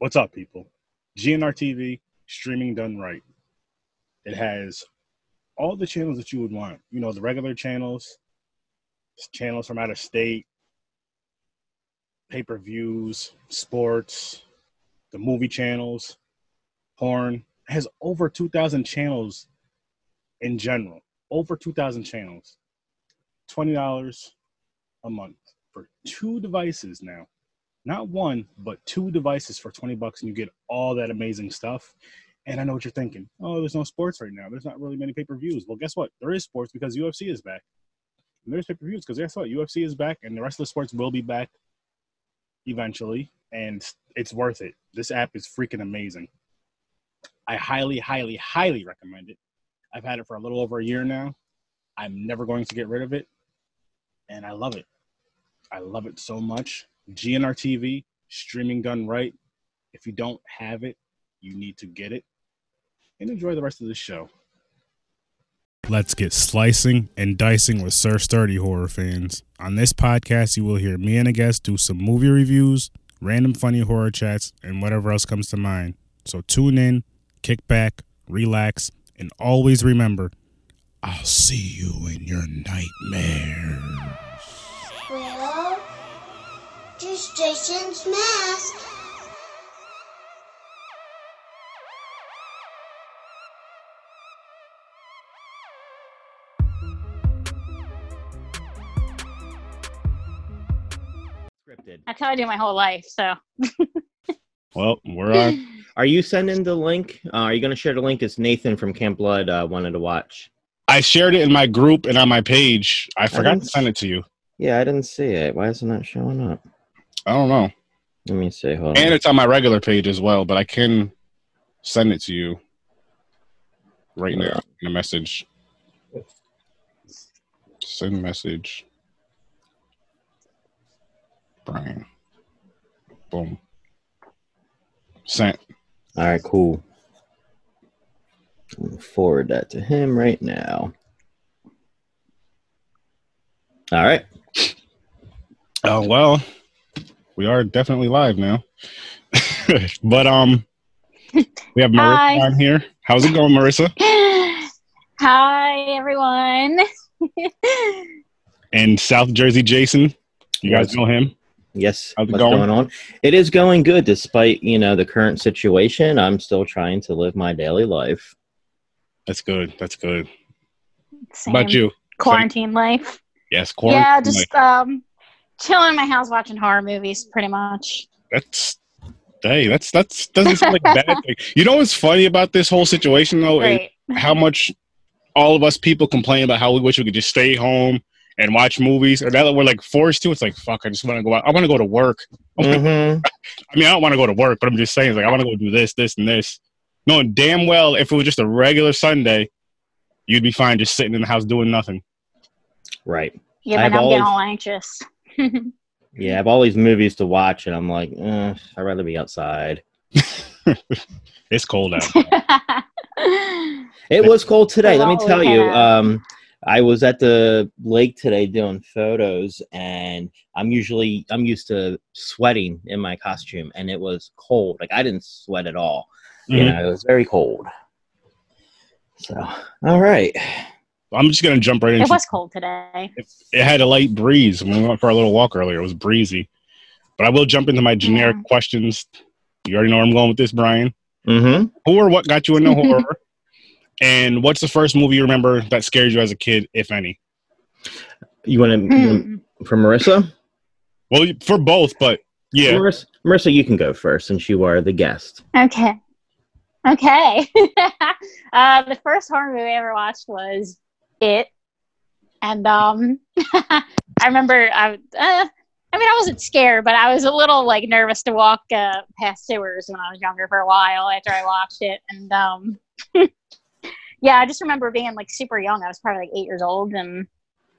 What's up, people? GNR TV, streaming done right. It has all the channels that you would want. You know, the regular channels, channels from out of state, pay per views, sports, the movie channels, porn. It has over 2,000 channels in general. Over 2,000 channels. $20 a month for two devices now. Not one, but two devices for 20 bucks, and you get all that amazing stuff. And I know what you're thinking. Oh, there's no sports right now. There's not really many pay per views. Well, guess what? There is sports because UFC is back. And there's pay per views because guess what? UFC is back, and the rest of the sports will be back eventually. And it's worth it. This app is freaking amazing. I highly, highly, highly recommend it. I've had it for a little over a year now. I'm never going to get rid of it. And I love it. I love it so much. GNR TV, streaming done right. If you don't have it, you need to get it. And enjoy the rest of the show. Let's get slicing and dicing with Sir Sturdy horror fans. On this podcast, you will hear me and a guest do some movie reviews, random funny horror chats, and whatever else comes to mind. So tune in, kick back, relax, and always remember I'll see you in your nightmares. Well, Jason's mask. Scripted. That's how I do my whole life. So Well, we're on. Are you sending the link? Uh, are you going to share the link? It's Nathan from Camp Blood uh, wanted to watch. I shared it in my group and on my page. I forgot to send it to you. Yeah, I didn't see it. Why is it not showing up? I don't know. Let me see. Hold And on. it's on my regular page as well, but I can send it to you right now in a message. Send message. Brian. Boom. Sent. All right, cool. I'm forward that to him right now. All right. Oh well, we are definitely live now. but um, we have Marissa Hi. on here. How's it going, Marissa? hi everyone. And South Jersey Jason. You guys know him? Yes. How's it What's going? going on? It is going good despite, you know, the current situation. I'm still trying to live my daily life. That's good. That's good. Same. How about you? Quarantine life. Yes, quarantine. yeah, just um, chilling in my house watching horror movies, pretty much. that's hey, that's that's doesn't seem like a bad thing. You know what's funny about this whole situation though? is Right. how much all of us people complain about how we wish we could just stay home and watch movies, or now that we're like forced to, it's like fuck. I just want to go out. I want to go to work. Mm-hmm. I mean, I don't want to go to work, but I'm just saying, like, I want to go do this, this, and this. Knowing damn well, if it was just a regular Sunday, you'd be fine just sitting in the house doing nothing. Right. Yeah, I've but I'm getting all anxious. Yeah, I have all these movies to watch, and I'm like, eh, I'd rather be outside. It's cold out. It was cold today. Let me tell you. Um, I was at the lake today doing photos, and I'm usually I'm used to sweating in my costume, and it was cold. Like I didn't sweat at all. You Mhm. know, it was very cold. So, all right. I'm just gonna jump right in. it was cold today. It had a light breeze when we went for a little walk earlier. It was breezy, but I will jump into my generic Yeah. questions. You already know where I'm going with this, Brian. Mm-hmm. Who or what got you into horror? And what's the first movie you remember that scared you as a kid, if any? You want to Hmm. for Marissa? Well, for both, but yeah. Marissa, Marissa, you can go first since you are the guest. Okay. Okay. uh, the first horror movie I ever watched was It, and um, I remember I. Uh, I mean, I wasn't scared, but I was a little like nervous to walk uh, past sewers when I was younger for a while after I watched it, and um, yeah, I just remember being like super young. I was probably like eight years old, and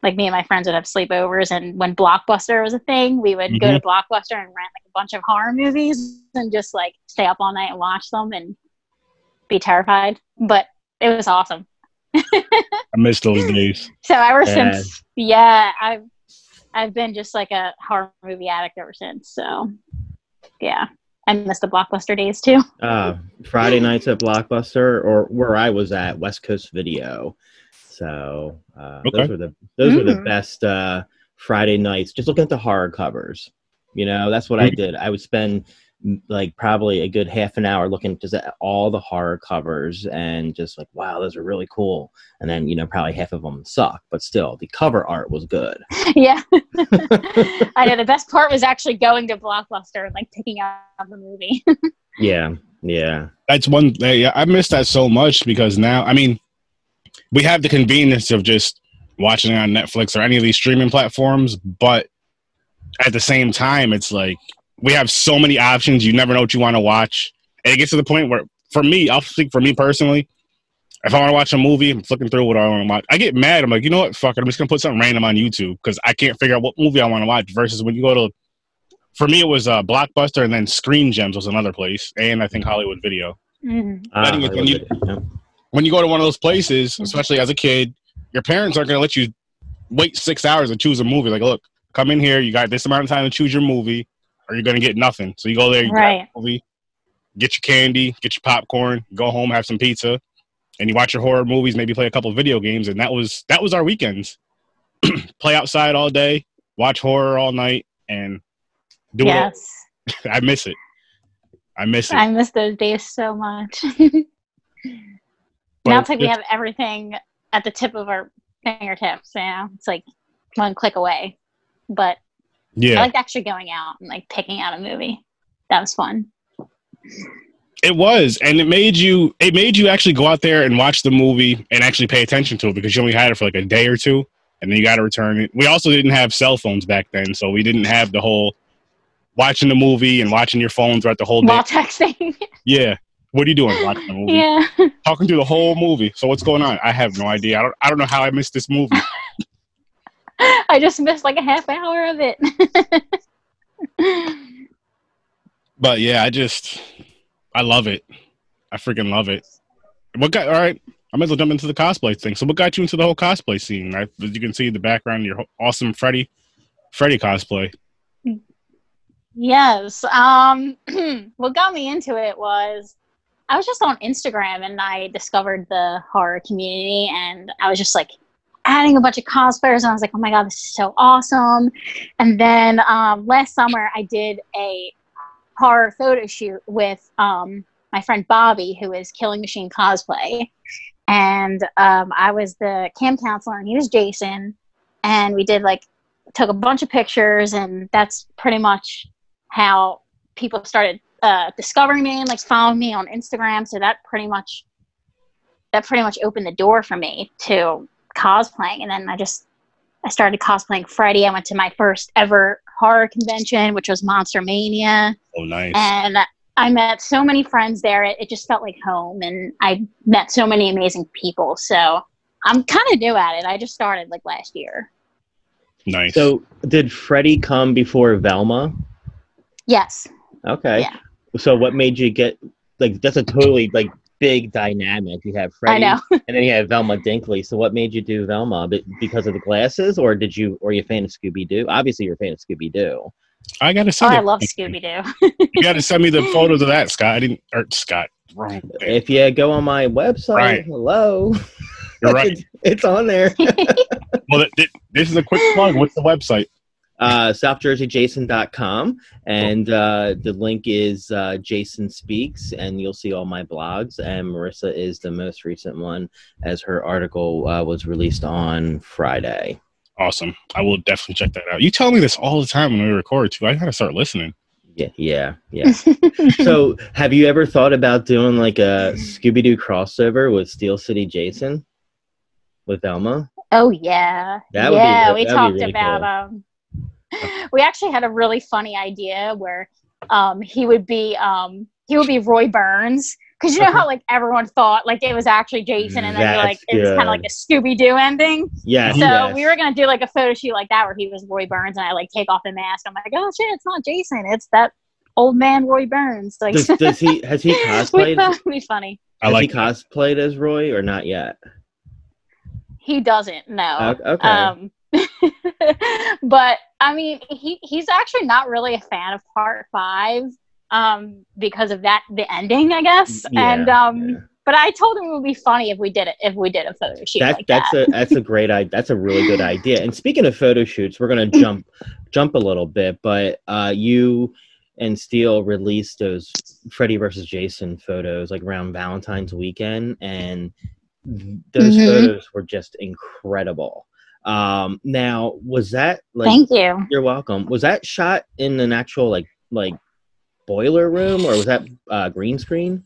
like me and my friends would have sleepovers, and when Blockbuster was a thing, we would go to Blockbuster and rent like a bunch of horror movies and just like stay up all night and watch them and be terrified. But it was awesome. I miss those days. So ever Yeah. since, yeah, I've I've been just like a horror movie addict ever since. So, yeah, I miss the blockbuster days too. Uh, Friday nights at Blockbuster, or where I was at West Coast Video. So uh, Okay. those were the those were the best uh, Friday nights. Just looking at the horror covers. You know, that's what I Mhm. did. I would spend like probably a good half an hour looking just at all the horror covers and just like, wow, those are really cool. And then you know, probably half of them suck, but still, the cover art was good. yeah. I know the best part was actually going to Blockbuster and like picking out the movie. yeah, yeah. That's one. Yeah, I miss that so much because now, I mean, we have the convenience of just watching it on Netflix or any of these streaming platforms, but at the same time, it's like we have so many options. You never know what you want to watch, and it gets to the point where, for me, I'll speak for me personally. If I want to watch a movie, I'm flipping through what I want to watch. I get mad. I'm like, you know what? Fuck it. I'm just gonna put something random on YouTube because I can't figure out what movie I want to watch. Versus when you go to, for me, it was uh, Blockbuster and then Screen Gems was another place, and I think Hollywood Video Mhm. Ah, Letting it- when you- love it, yeah. when you go to one of those places, especially as a kid, your parents aren't going to let you wait six hours to choose a movie. Like, look, come in here. You got this amount of time to choose your movie, or you're to get nothing. So you go there, you Right. movie, get your candy, get your popcorn, go home, have some pizza, and you watch your horror movies. Maybe play a couple video games, and that was that was our weekends. play outside all day, watch horror all night, and do Yes. it. I miss it. I miss it. I miss those days so much. Now it's like we have everything at the tip of our fingertips. You know, it's like one click away. But yeah. I liked actually going out and like picking out a movie. That was fun. It was, and it made you. It made you actually go out there and watch the movie and actually pay attention to it because you only had it for like a day or two, and then you got to return it. We also didn't have cell phones back then, so we didn't have the whole watching the movie and watching your phone throughout the whole day. While texting. Yeah, what are you doing? Watching the movie, yeah. talking through the whole movie. So what's going on? I have no idea. I don't. I don't know how I missed this movie. I just missed like a half hour of it. But yeah, I just, I love it. I freaking love it. What got? All right, I might as well jump into the cosplay thing. So, what got you into the whole cosplay scene? Right? As you can see in the background, your awesome Freddy, Freddy cosplay. Yes. Um, what got me into it was I was just on Instagram and I discovered the horror community and I was just like adding a bunch of cosplayers and I was like, oh my god, this is so awesome. And then um, last summer I did a horror photo shoot with um, my friend Bobby, who is Killing Machine Cosplay. And um, I was the cam counselor and he was Jason. And we did like, took a bunch of pictures and that's pretty much how people started uh, discovering me and like following me on Instagram. So that pretty much that pretty much opened the door for me to cosplaying. And then I just I started cosplaying Freddy. I went to my first ever horror convention, which was Monster Mania, Oh, nice. and I met so many friends there. It, it just felt like home, and I met so many amazing people. So I'm kind of new at it. I just started like last year. nice. So, did Freddy come before Velma? Yes. Okay. Yeah. So, what made you get like that's a totally like big dynamic? You have Freddy, and then you have Velma Dinkley. So, what made you do Velma? Be- Because of the glasses, or did you, or are you a fan of Scooby Doo? Obviously, you're a fan of Scooby Doo. I gotta Oh. I love Scooby Doo. You gotta send me the photos of that, Scott. I didn't. Or Scott. Wrong. If you go on my website, Right. hello, You're right. it's, it's on there. Well, th- th- this is a quick plug. What's the website? Uh, southjerseyjason.com and uh, the link is uh, jason speaks and you'll see all my blogs and marissa is the most recent one as her article uh, was released on friday Awesome. I will definitely check that out. You tell me this all the time when we record too. I gotta start listening. yeah yeah yeah so have you ever thought about doing like a scooby-doo crossover with steel city jason with Velma Oh yeah, That would be yeah. we talked really about um. We actually had a really funny idea where um he would be um he would be Roy Burns because you know how like everyone thought like it was actually Jason and then you're like. That's it's kind of like a Scooby Doo ending. Yeah. So yes. we were gonna do like a photo shoot like that where he was Roy Burns and I like take off the mask. I'm like, oh shit, it's not Jason, it's that old man Roy Burns. Like does, does he has he cosplayed thought it'd be funny. I has like. he cosplayed as roy or not yet He doesn't no. O- okay Um, but I mean, he he's actually not really a fan of part five. um, because of that the ending, I guess. Yeah, and um, yeah. but I told him it would be funny if we did it if we did a photo shoot That, like that's that. a that's a great idea. That's a really good idea. And speaking of photo shoots, we're gonna jump jump a little bit, but uh, you and Steele released those Freddy versus Jason photos like around Valentine's weekend, and those Mhm. photos were just incredible. Um, now, was that like? Thank you. You're welcome. Was that shot in an actual like like boiler room, or was that uh, green screen?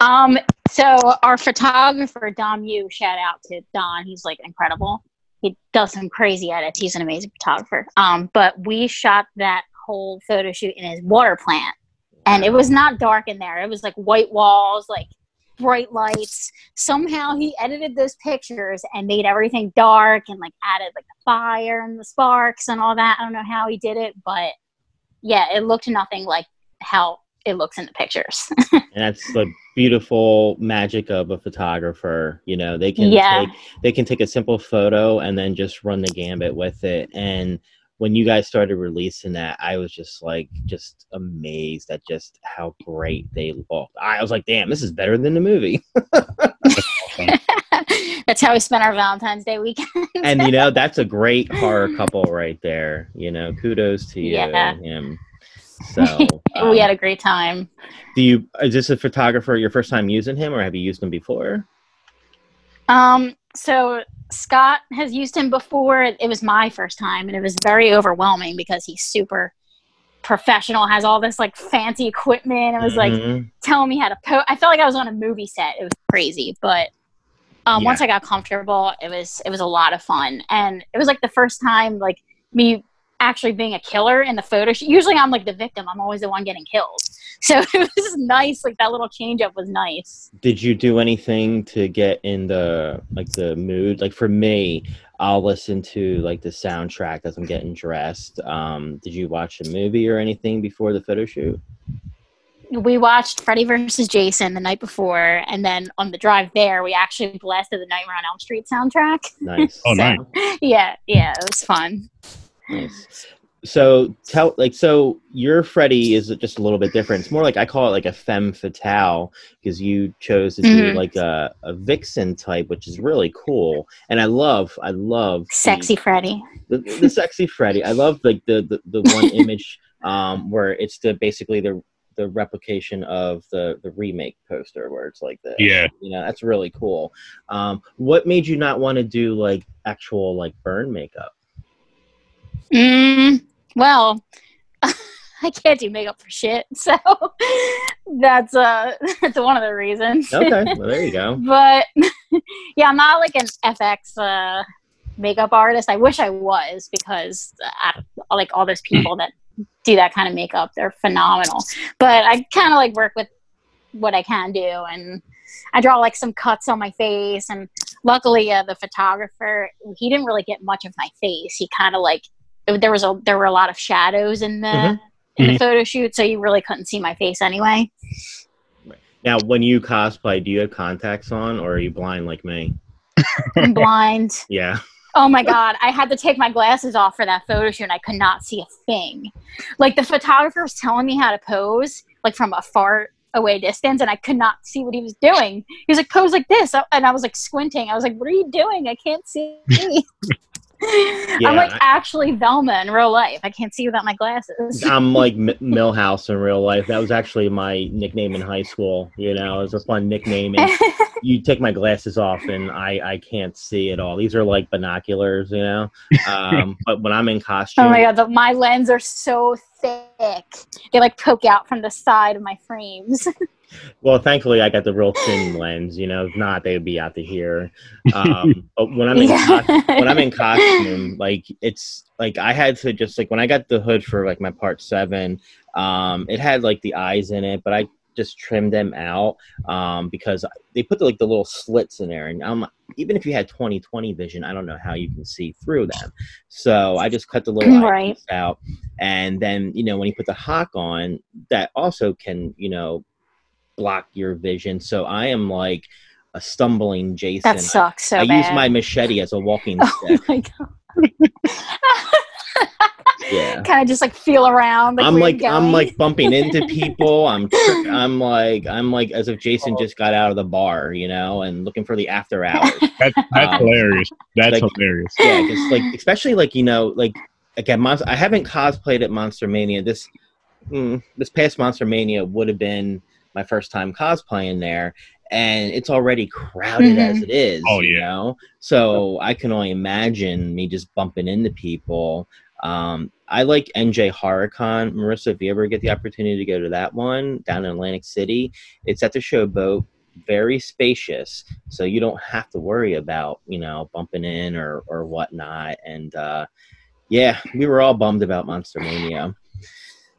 Um, so our photographer Dom Yu, shout out to Don. He's like incredible. He does some crazy edits. He's an amazing photographer. Um, but we shot that whole photo shoot in his water plant, and it was not dark in there. It was like white walls, like bright lights. Somehow he edited those pictures and made everything dark and like added like the fire and the sparks and all that. I don't know how he did it, but yeah, it looked nothing like how it looks in the pictures. and that's the beautiful magic of a photographer you know they can Yeah. take they can take a simple photo and then just run the gambit with it and when you guys started releasing that i was just like just amazed at just how great they looked i was like damn this is better than the movie That's how we spent our Valentine's Day weekend. and you know that's a great horror couple right there you know kudos to you Yeah. and him so we um, had a great time. do you is this a photographer your first time using him or have you used him before Um, so Scott has used him before. It was my first time, and it was very overwhelming because he's super professional, has all this like fancy equipment. It was like Mhm. telling me how to pose. I felt like I was on a movie set. It was crazy, but um, Yeah. once I got comfortable, it was it was a lot of fun, and it was like the first time like me actually being a killer in the photo shoot. Usually, I'm like the victim. I'm always the one getting killed. So it was nice. Like that little change up was nice. did you do anything to get in the like the mood like for me i'll listen to like the soundtrack as i'm getting dressed um did you watch a movie or anything before the photo shoot we watched Freddy versus Jason the night before, and then on the drive there, we actually blasted the Nightmare on Elm Street soundtrack. nice Oh, nice. Yeah, yeah, it was fun. Nice so tell like so your freddy is just a little bit different it's more like i call it like a femme fatale because you chose to do Mhm. like a, a vixen type which is really cool and i love i love the- Sexy Freddy. the, the sexy Freddy. I love like the, the the one image um where it's the basically the the replication of the the remake poster where it's like the Yeah. you know that's really cool. Um, what made you not want to do like actual like burn makeup? Mm, well, I can't do makeup for shit, so that's uh that's one of the reasons. Okay, well there you go. but yeah, I'm not like an FX uh, makeup artist. I wish I was because uh, like all those people that do that kind of makeup, they're phenomenal. But I kind of like work with what I can do, and I draw like some cuts on my face. And luckily, uh, the photographer he didn't really get much of my face. He kind of like there was a there were a lot of shadows in the Mhm. in the Mhm. photo shoot, so you really couldn't see my face anyway. Now, when you cosplay, do you have contacts on, or are you blind like me? I'm blind. Yeah. Oh my god, I had to take my glasses off for that photo shoot and I could not see a thing. Like the photographer was telling me how to pose, like from a far away distance, and I could not see what he was doing. He was like, pose like this. And I was like squinting. I was like, what are you doing? I can't see. I'm like actually Velma in real life. I can't see without my glasses. I'm like M- Milhouse in real life. That was actually my nickname in high school. You know, it was a fun nickname. And you take my glasses off, and I I can't see at all. These are like binoculars, you know. Um, but when I'm in costume, Oh my god, the, my lens are so thick. They like poke out from the side of my frames. Well, thankfully I got the real thin lens. You know, if not, they would be out to here. Um, but when I'm in Yeah. cos- when I'm in costume, like it's like I had to just like when I got the hood for like my part seven, um, it had like the eyes in it, but I just trimmed them out um, because they put the, like the little slits in there, and um, even if you had 20/20 vision, I don't know how you can see through them. So I just cut the little Right. eyes out, and then you know when you put the hawk on, that also can you know block your vision. So I am like a stumbling Jason. that sucks so I bad. use my machete as a walking Oh stick. my god. Yeah. kind of just like feel around. Like, I'm like I'm like bumping into people. I'm trick, I'm like I'm like as if Jason just got out of the bar, you know, and looking for the after hours. That's that's Um, hilarious. That's like- hilarious. yeah, because like especially like you know like again, Monster, I haven't cosplayed at Monster Mania. This mm, this past Monster Mania would have been my first time cosplaying there, and it's already crowded as it is. Oh, you yeah. know, so I can only imagine me just bumping into people. Um, I like NJ HorrorCon. Marissa, if you ever get the opportunity to go to that one down in Atlantic City, it's at the Showboat. Very spacious, so you don't have to worry about you know bumping in or or whatnot. And uh, yeah, we were all bummed about Monster Mania.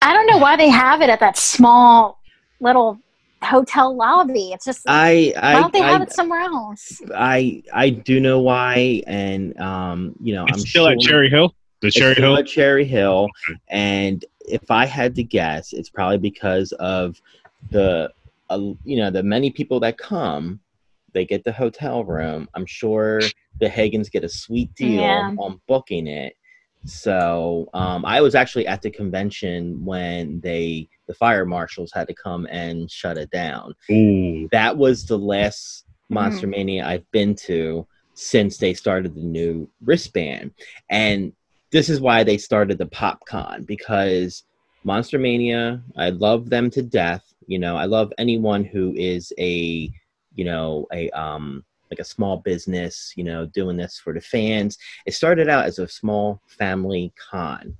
I don't know why they have it at that small little hotel lobby. It's just I I why don't they I, have it somewhere else? I I do know why, and um, you know, It's I'm still sure at Cherry Hill. The It's Cherry still Hill. at Cherry Hill, and if I had to guess, it's probably because of the, uh, you know, the many people that come, they get the hotel room. I'm sure the Hagans get a sweet deal Yeah. on booking it. So um, I was actually at the convention when they the fire marshals had to come and shut it down Ooh. that was the last Monster Mania I've been to since they started the new wristband. And this is why they started the PopCon because Monster Mania, I love them to death. You know, I love anyone who is a, you know, a um like a small business, you know, doing this for the fans. It started out as a small family con,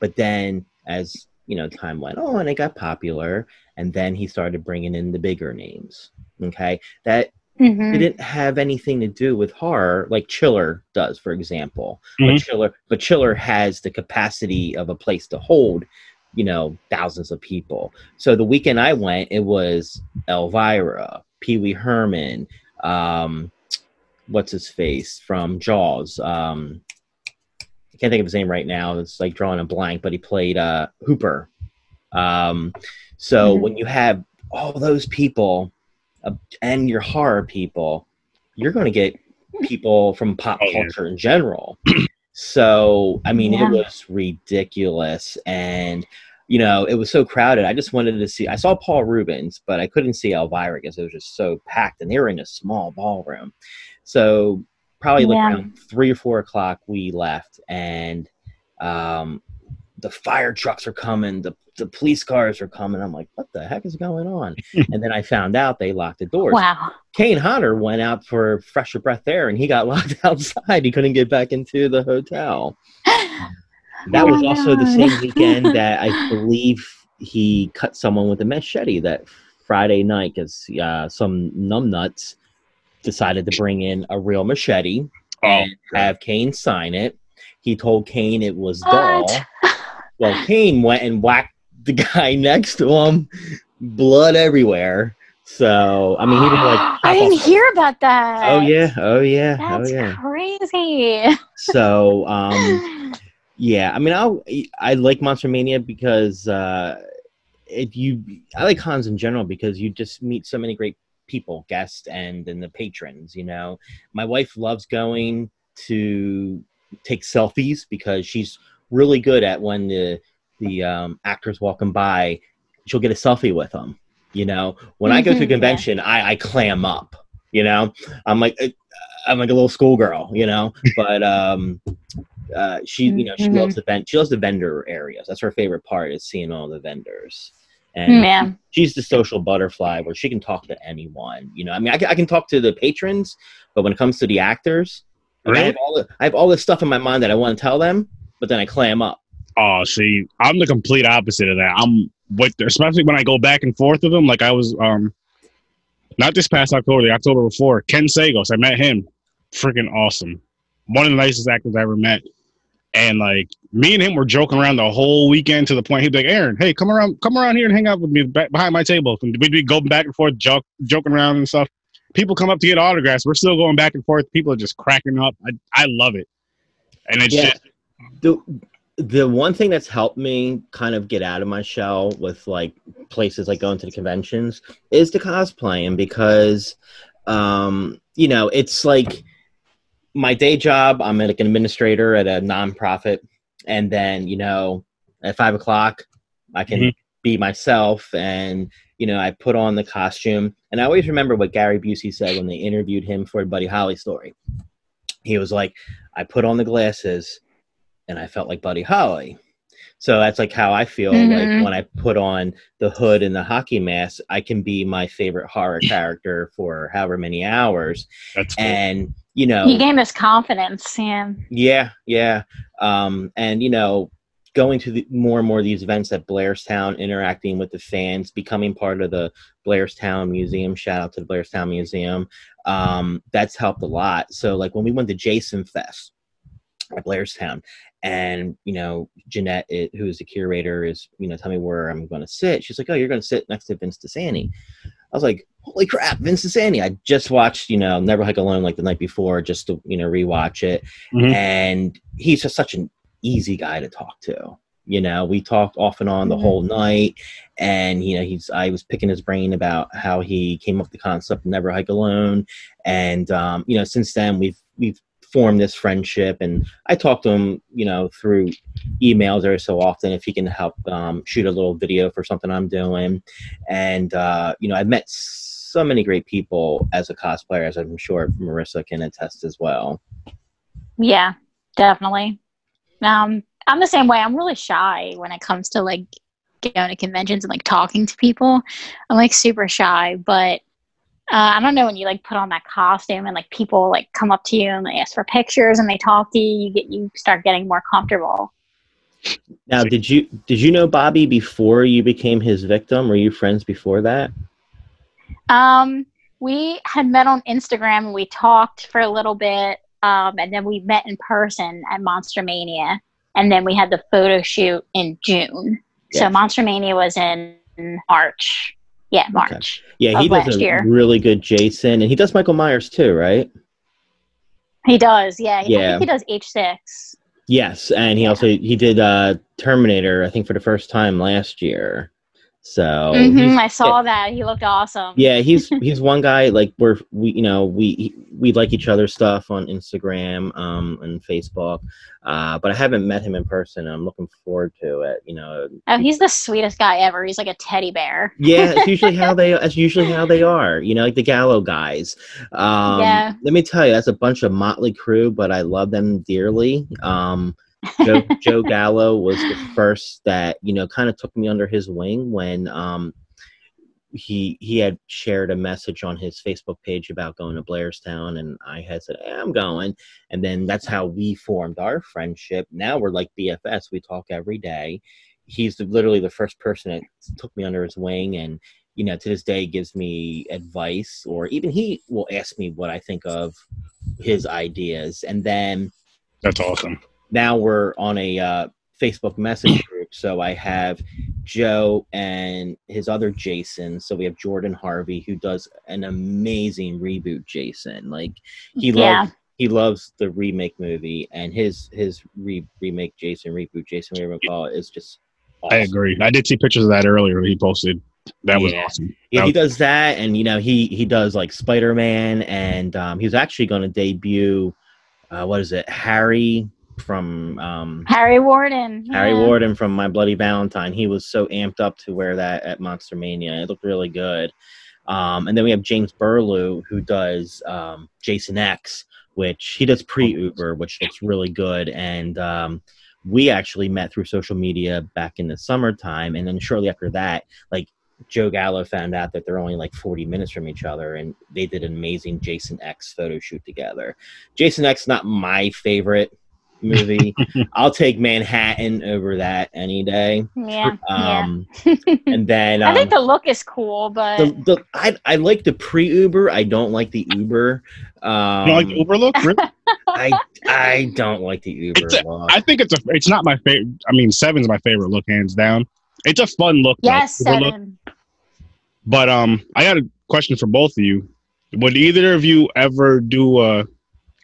but then as you know, time went on, it got popular, and then he started bringing in the bigger names. Okay, that Mhm. didn't have anything to do with horror like Chiller does, for example. But Mhm. Chiller, but Chiller has the capacity of a place to hold, you know, thousands of people. So the weekend I went, it was Elvira, Pee Wee Herman, um, what's his face from Jaws. Um, I can't think of his name right now. It's like drawing a blank, but he played uh, Hooper. Um, so Mhm. when you have all those people uh, and your horror people, you're going to get people from pop Oh, yeah. culture in general. so, I mean, Yeah. it was ridiculous. And, you know, it was so crowded. I just wanted to see, I saw Paul Reubens, but I couldn't see Elvira because it was just so packed and they were in a small ballroom. So, probably like around three or four o'clock, we left. And, um, the fire trucks are coming, the, the police cars are coming. I'm like, what the heck is going on? and then I found out they locked the doors. Wow. Kane Hodder went out for fresher breath air and he got locked outside. He couldn't get back into the hotel. That Oh was also the same weekend that I believe he cut someone with a machete that Friday night because uh, some numbnuts decided to bring in a real machete Oh, and have Kane sign it. He told Kane it was dull. What? Well, Kane went and whacked the guy next to him, blood everywhere. So I mean, he didn't like. I didn't off- hear about that. Oh yeah, oh yeah, That's oh yeah. crazy. So um, yeah, I mean, I I like Monster Mania because uh, if you I like cons in general because you just meet so many great people, guests, and then the patrons. You know, my wife loves going to take selfies because she's really good at when the the um, actors walking by, she'll get a selfie with them. You know, when I go to a Mhm, yeah. convention, I, I clam up. You know, I'm like uh, I'm like a little schoolgirl. You know, but um, uh, she you know she Mhm. loves the vend- she loves the vendor areas. That's her favorite part is seeing all the vendors. And Yeah. she's the social butterfly where she can talk to anyone. You know, I mean, I can, I can talk to the patrons, but when it comes to the actors, like, I have all the I have all this stuff in my mind that I want to tell them, but then I clam up. Oh, see, I'm the complete opposite of that. I'm with, especially when I go back and forth with them. Like I was, um, not this past October, the October before. Ken Sagoes, I met him. Freaking awesome. One of the nicest actors I ever met. And like me and him were joking around the whole weekend to the point he'd be like, "Aaron, hey, come around, come around here and hang out with me behind my table." And we'd be going back and forth, joke, joking around and stuff. People come up to get autographs. We're still going back and forth. People are just cracking up. I, I love it. And it's Yeah. just the the one thing that's helped me kind of get out of my shell with like places like going to the conventions is the cosplaying because um you know it's like my day job i'm like an administrator at a nonprofit and then you know at five o'clock I can Mhm. be myself and you know I put on the costume and I always remember what Gary Busey said when they interviewed him for Buddy Holly story. He was like, I put on the glasses and I felt like Buddy Holly. So that's like how I feel Mhm. like when I put on the hood and the hockey mask, I can be my favorite horror character for however many hours. That's cool. And you know, He gained us confidence. Yeah. yeah, yeah. Um, and you know, going to the, more and more of these events at Blairstown, interacting with the fans, becoming part of the Blairstown Museum. Shout out to the Blairstown Museum. Um, that's helped a lot. So, like when we went to Jason Fest at Blairstown, and you know, Jeanette, it, who's the curator, is you know, tell me where I'm going to sit. She's like, "Oh, you're going to sit next to Vince DiSanti." I was like, "Holy crap, Vince DiSanti. I just watched, you know, Never Hike Alone like the night before, just to you know rewatch it Mhm. and he's just such an easy guy to talk to you know we talked off and on the Mhm. whole night and you know he's i was picking his brain about how he came up with the concept of never hike alone and um, you know since then we've we've formed this friendship and i talk to him you know through emails every so often if he can help um, shoot a little video for something i'm doing and uh, you know i've met so many great people as a cosplayer as i'm sure marissa can attest as well Yeah, definitely. Um, I'm the same way. I'm really shy when it comes to like going to conventions and like talking to people. I'm like super shy, but uh, I don't know when you like put on that costume and like people like come up to you and they ask for pictures and they talk to you. You get you start getting more comfortable. Now, did you did you know Bobby before you became his victim? Were you friends before that? Um, we had met on Instagram and we talked for a little bit. Um, and then we met in person at Monster Mania. And then we had the photo shoot in June. So Yeah. Monster Mania was in March. Yeah, March. Yeah, he does a year. really good Jason, and he does Michael Myers too, right? He does. Yeah. I Yeah. he does H6. Yes, and he Yeah. also he did uh Terminator, I think for the first time last year. So hmm I saw that. He looked awesome. yeah, he's he's one guy like we're we you know we we like each other stuff on Instagram um and Facebook, uh, but I haven't met him in person. I'm looking forward to it. You know, Oh, he's the sweetest guy ever. He's like a teddy bear. yeah, it's usually how they that's usually how they are. You know, like the Gallo guys. Um, Yeah. Let me tell you, that's a bunch of motley crew, but I love them dearly. Um, Joe, Joe Gallo was the first that you know kind of took me under his wing when um, he he had shared a message on his Facebook page about going to Blairstown, and I had said hey, I'm going, and then that's how we formed our friendship. Now we're like BFS. We talk every day. He's the, literally the first person that took me under his wing, and you know to this day gives me advice, or even he will ask me what I think of his ideas, and then That's awesome. Now we're on a uh, Facebook message group. So I have Joe and his other Jason. So we have Jordan Harvey, who does an amazing reboot Jason. Like he Yeah. loves he loves the remake movie, and his his re- remake Jason reboot Jason, whatever you call it, is just. I agree. I did see pictures of that earlier. He posted. That was Yeah. awesome. Yeah, That he was- does that, and you know he he does like Spider Man, and um, he was actually going to debut. Uh, what is it, Harry from um, Harry Warden. Harry yeah. Warden from My Bloody Valentine. He was so amped up to wear that at Monster Mania. It looked really good. Um, and then we have James Burlew who does um, Jason X, which he does pre Uber, which looks really good. And um, we actually met through social media back in the summertime. And then shortly after that, like Joe Gallo found out that they're only like 40 minutes from each other, and they did an amazing Jason X photo shoot together. Jason X, not my favorite movie. I'll take Manhattan over that any day. Yeah. Um, and then yeah. I think um, the look is cool, but the, the I, I like the pre Uber. I don't like the Uber. Um, You like the Uber look. Really? I I don't like the Uber a- look. I think it's a. It's not my favorite. I mean, seven's my favorite look, hands down. It's a fun look. though, yes, Uber look. seven. But um, I got a question for both of you. Would either of you ever do a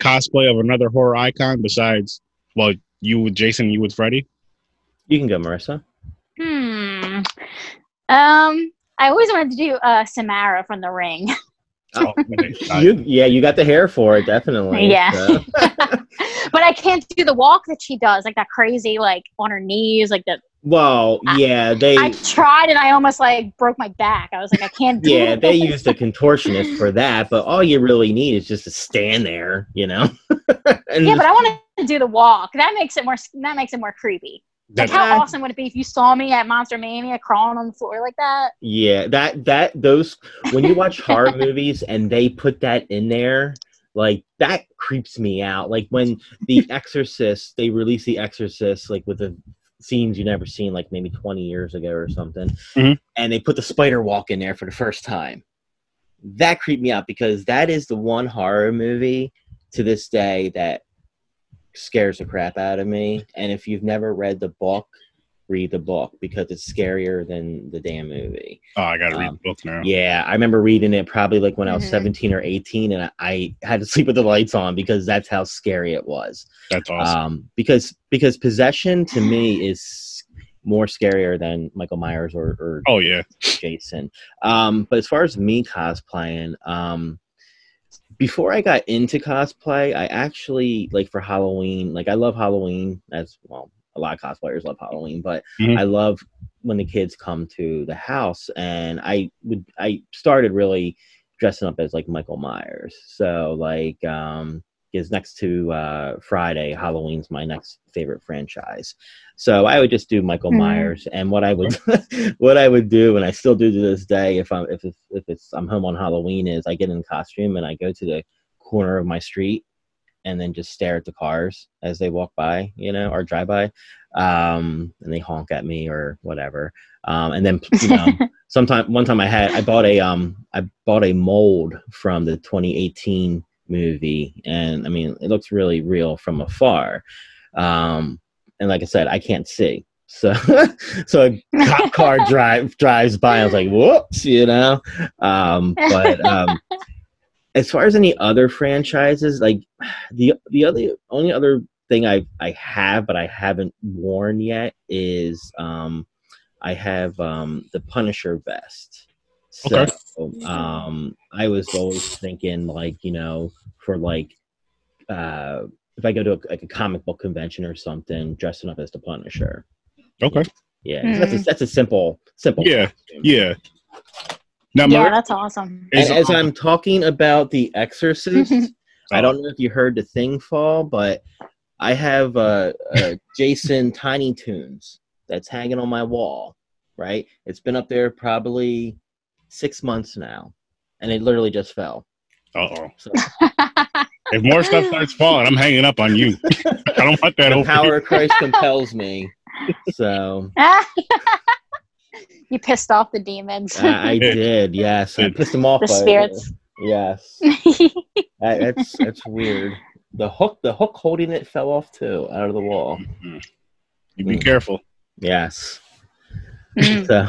cosplay of another horror icon besides, well, you with Jason, you with Freddy? you can go, Marissa. Hmm. Um, I always wanted to do uh Samara from The Ring. Oh, You, yeah, you got the hair for it, definitely. Yeah. so. but I can't do the walk that she does, like that crazy, like on her knees, like the. Well, yeah, they I tried and I almost like broke my back. I was like, I can't do it. yeah they used a contortionist for that, but all you really need is just to stand there, you know. and Yeah, but I want to do the walk. That makes it more. That makes it more creepy. Like, That, how awesome would it be if you saw me at Monster Mania crawling on the floor like that? Yeah, that that those when you watch horror movies and they put that in there, like that creeps me out. Like when The Exorcist, they release The Exorcist, like with the scenes you never seen, like maybe twenty years ago or something, Mhm. and they put the spider walk in there for the first time. That creeped me out because that is the one horror movie to this day that scares the crap out of me. And if you've never read the book, read the book because it's scarier than the damn movie. oh, I gotta read um, the book now. Yeah, I remember reading it probably like when I was Mhm. 17 or 18, and I, I had to sleep with the lights on because that's how scary it was. That's awesome. Um, because because possession to me is more scarier than Michael Myers or, or oh yeah. Jason. Um, but as far as me cosplaying, um, before I got into cosplay, I actually like for Halloween. Like I love Halloween as well. A lot of cosplayers love Halloween, but Mhm. I love when the kids come to the house. And I would I started really dressing up as like Michael Myers. So like um is next to uh Friday, Halloween's my next favorite franchise. So I would just do Michael Mhm. Myers and what I would what I would do and I still do to this day if I'm if it's if it's I'm home on Halloween is I get in costume and I go to the corner of my street and then just stare at the cars as they walk by, you know, or drive by. Um and they honk at me or whatever. Um and then you know sometime one time I had I bought a um I bought a mold from the 2018 movie and I mean it looks really real from afar. Um and like I said, I can't see. So so a cop car drive drives by, I was like, whoops, you know. Um but um as far as any other franchises, like the the other only other thing I I have but I haven't worn yet is um I have um the Punisher vest. So Okay. um I was always thinking like, you know, for like uh if I go to a, like a comic book convention or something, dressing up as the Punisher. Okay. Yeah, that's a, that's a simple simple. Yeah, costume. Yeah. Now, yeah, Mar- that's awesome. is, And as um, I'm talking about The Exorcist, I don't know if you heard the thing fall, but I have uh, uh, Jason Tiny Toons that's hanging on my wall. Right, it's been up there probably six months now, and it literally just fell. uh-oh. So If more stuff starts falling, I'm hanging up on you. I don't want that the over power here. of Christ compels me. So you pissed off the demons. I, I did, yes, I pissed them off. the by- spirits. Yes, That- that's that's weird. The hook, the hook holding it fell off too, out of the wall. Mhm. You be Mm. careful. Yes. Mm. So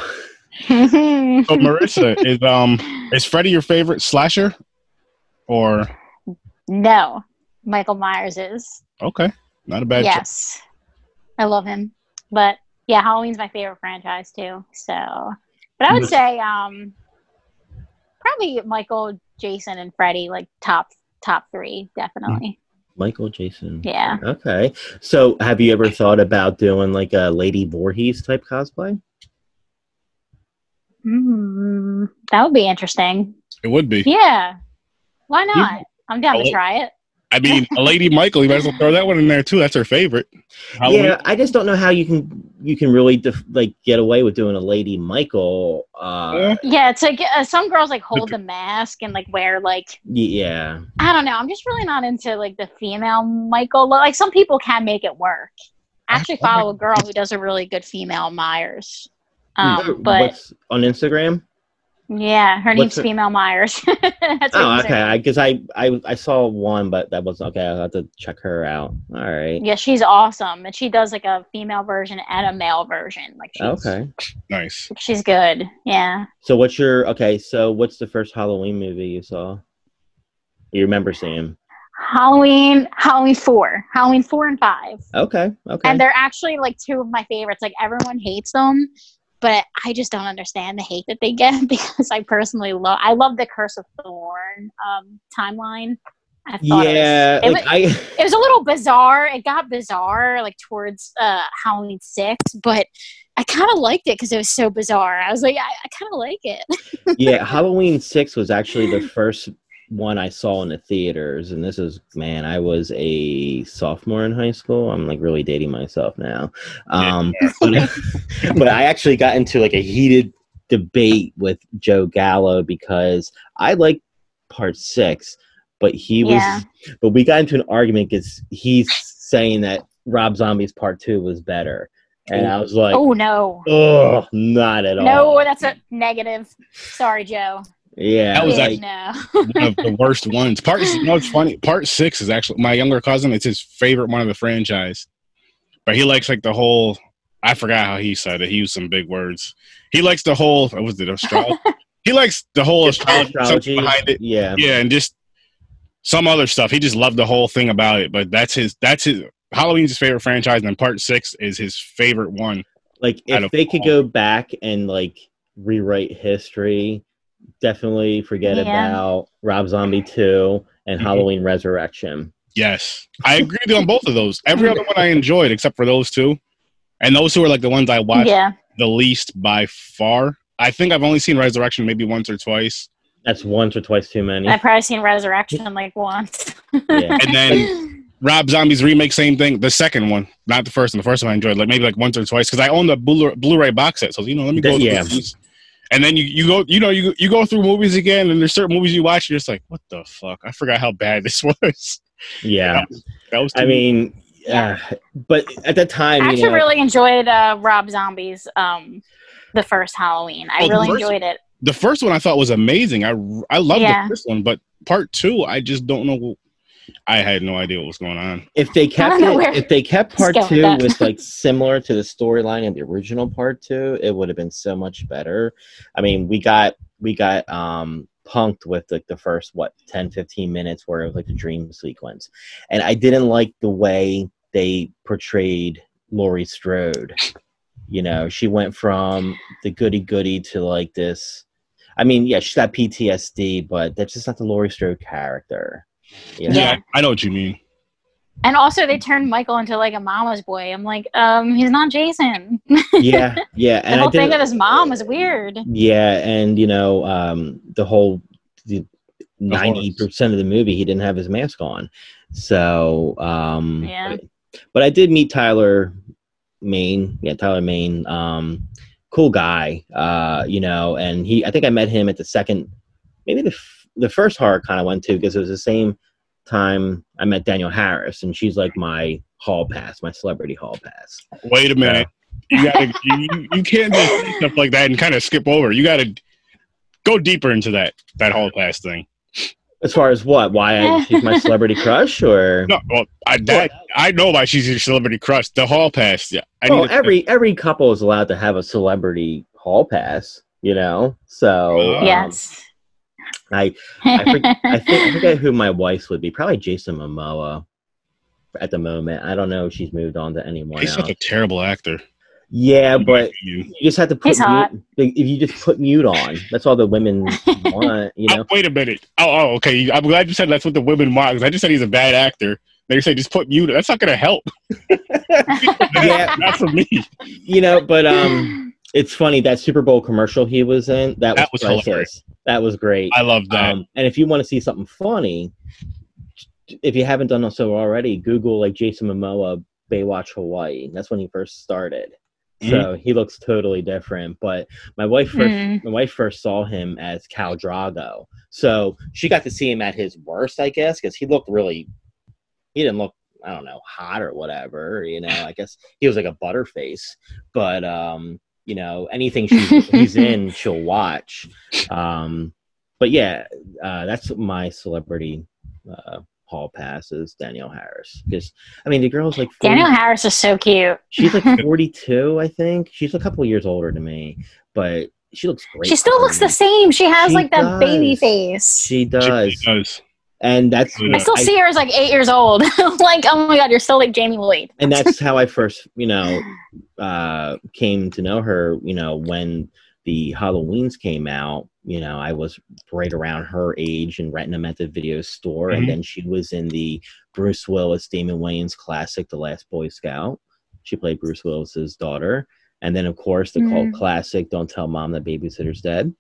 So Marissa, is um is Freddy your favorite slasher? Or no, Michael Myers is. okay, not a bad choice. yes, I love him. But yeah, Halloween's my favorite franchise too. So, but I would say um probably Michael, Jason, and Freddy like top top three definitely. Michael Jason. Yeah. Okay. So have you ever thought about doing like a Lady Voorhees type cosplay? Mm, that would be interesting. It would be. Yeah. Why not? I'm down to try it. I mean, a Lady Michael. You might as well throw that one in there too. That's her favorite. Halloween. Yeah, I just don't know how you can you can really def- like get away with doing a Lady Michael. Uh, Yeah. Yeah, it's like uh, some girls like hold the mask and like wear like yeah. I don't know. I'm just really not into like the female Michael. Like some people can make it work. I actually follow a girl who does a really good female Myers. Um, but What's on Instagram? yeah, her what's name's her- Female Myers. That's Oh, okay. username. I Because I, I I saw one, but that was okay. I'll have to check her out. All right. Yeah, she's awesome, and she does like a female version and a male version. Like she's Okay. Nice. she's good. Yeah. So what's your okay? So what's the first Halloween movie you saw? You remember seeing? Halloween, Halloween four, Halloween four and five. Okay. Okay. and they're actually like two of my favorites. Like everyone hates them, but I just don't understand the hate that they get because I personally love. I love the Curse of Thorn um, timeline. I thought Yeah, it was, like it, I. it was a little bizarre. It got bizarre like towards uh, Halloween six, but I kind of liked it because it was so bizarre. I was like, I, I kind of like it. yeah, Halloween six was actually the first one I saw in the theaters, and this is man, I was a sophomore in high school. I'm like really dating myself now, um, but, but I actually got into like a heated debate with Joe Gallo because I like part six, but he was, Yeah. but we got into an argument because he's saying that Rob Zombie's part two was better, and I was like, oh no, oh, not at all. no, that's a negative. Sorry, Joe. Yeah, That was like, no. one of the worst ones. Part you know it's funny. Part six is actually my younger cousin. It's his favorite one of the franchise, but he likes like the whole. I forgot how he said it. He used some big words. He likes the whole. What was it astrology? he likes the whole astrology, astrology. behind it. Yeah. Yeah, and just some other stuff. He just loved the whole thing about it. But that's his. That's his. Halloween's his favorite franchise, and then Part Six is his favorite one. Like if they could all. go back and like rewrite history, definitely forget Yeah. about Rob Zombie 2 and Mhm. Halloween Resurrection. Yes, I agree with you on both of those. Every other one I enjoyed except for those two, and those two are like the ones I watched Yeah. the least by far. I think I've only seen Resurrection maybe once or twice, That's once or twice too many. I've probably seen Resurrection like once. Yeah. and then Rob Zombie's remake, same thing. The second one, not the first one. The first one I enjoyed like maybe like once or twice because I own the Blu- Blu-ray box set. So you know, let me go. That- through yeah. these. And then you, you go you know you you go through movies again and there's certain movies you watch you're just like what the fuck I forgot how bad this was. yeah. That was, that was I mean, Yeah. uh, but at that time, I you actually know, really enjoyed uh, Rob Zombie's um, the first Halloween. I Oh, really first- enjoyed it. the first one I thought was amazing. I I loved Yeah. the first one, but part two I just don't know. I had no idea what was going on. if they kept it, if they kept part two that. with like similar to the storyline of the original part two, it would have been so much better. I mean, we got we got um punked with like the first what 10 15 minutes where it was like the dream sequence and i didn't like the way they portrayed laurie strode you know she went from the goody goody to like this i mean yeah she's got ptsd but that's just not the laurie strode character you know? Yeah. I know what you mean. And also, they turned Michael into like a mama's boy. I'm like, um, he's not Jason. yeah yeah the and i whole thing didn't with his mom was weird. Yeah, and you know, um, the whole the ninety percent of the movie, he didn't have his mask on. So, um, Yeah. but, but I did meet Tyler Mane. Yeah, Tyler Mane. Um, cool guy. Uh, you know, and he. I think I met him at the second, maybe the f- the first horror con I went to because it was the same time I met Danielle Harris, and she's like my hall pass, my celebrity hall pass. Wait a minute. You gotta you, you can't just stuff like that and kind of skip over. You gotta go deeper into that that whole pass thing. As far as what? Why I, she's my celebrity crush, or No, well, I that, I know why she's your celebrity crush. The hall pass. Yeah, I well, need to- every every couple is allowed to have a celebrity hall pass, you know. So Oh. um, yes. I I, for, I think I forget who my wife's would be. Probably Jason Momoa. At the moment, I don't know if she's moved on to anyone He's else. such a terrible actor. yeah, but You. you just have to put mute, if you just put mute on. That's all the women want, you know. Oh, wait a minute. Oh, oh, okay. I'm glad you said that's what the women want. 'cause I just said he's a bad actor. They say just put mute. That's not gonna help. Yeah. not for me. you know, but um, it's funny that Super Bowl commercial he was in. That was, That was priceless. hilarious. That was great. I love that. Um, and if you want to see something funny, if you haven't done so already, Google like Jason Momoa Baywatch Hawaii. That's when he first started. So he looks totally different. But my wife first, Mm. my wife first saw him as Khal Drogo. So she got to see him at his worst, I guess, because he looked really. He didn't look, I don't know, hot or whatever. You know, I guess he was like a butterface. But um, you know, anything she's, he's in, she'll watch. Um, but yeah, uh, that's my celebrity uh, hall pass is Danielle Harris. Because I mean, the girl's like 40, Danielle Harris is so cute. she's like forty-two, I think. She's a couple years older than me, but she looks great. She still looks the Um, same. She has She like that baby face. She She does, does. And that's I I still see her as like eight years old. like, oh my god, you're still like Jamie Lloyd. and that's how I first, you know, uh, came to know her. You know, when the Halloweens came out, you know, I was right around her age and renting them at the video store. Mhm. And then she was in the Bruce Willis, Damon Wayans classic, The Last Boy Scout. She played Bruce Willis's daughter. And then, of course, the cult Mm. classic, Don't Tell Mom That Babysitter's Dead.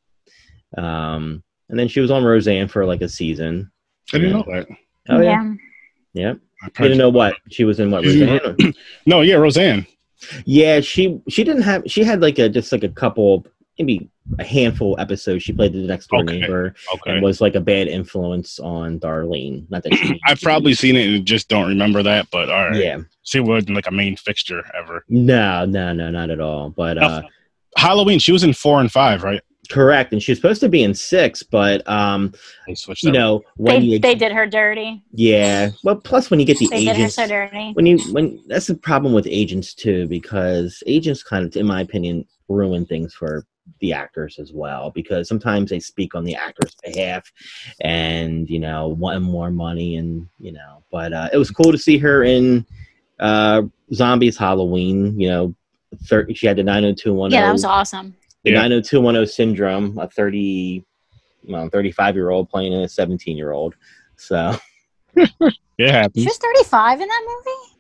Um, and then she was on Roseanne for like a season. I didn't know that. Oh, yeah. Yeah. You didn't know what? She was in what, Roseanne? No, yeah, Roseanne. Yeah, she she didn't have she had like a just like a couple maybe a handful episodes. She played the next door Okay. neighbor Okay. and was like a bad influence on Darlene. Not that she I've probably seen it and just don't remember that, but all right. Yeah. She wasn't like a main fixture ever. No, no, no, not at all. But uh Halloween, she was in four and five, right? Correct. And she was supposed to be in six, but um, you know, when They, you they did her dirty. Yeah. Well plus when you get the They did her agents so dirty. when you when that's the problem with agents too because agents kind of in my opinion ruin things for the actors as well because sometimes they speak on the actor's behalf and you know want more money and you know but uh, it was cool to see her in uh zombies halloween you know 30, she had the 90210 Yeah, that was awesome. The Yeah. 90210 syndrome a 30 well 35 year old playing a 17 year old so yeah, She was 35 in that movie?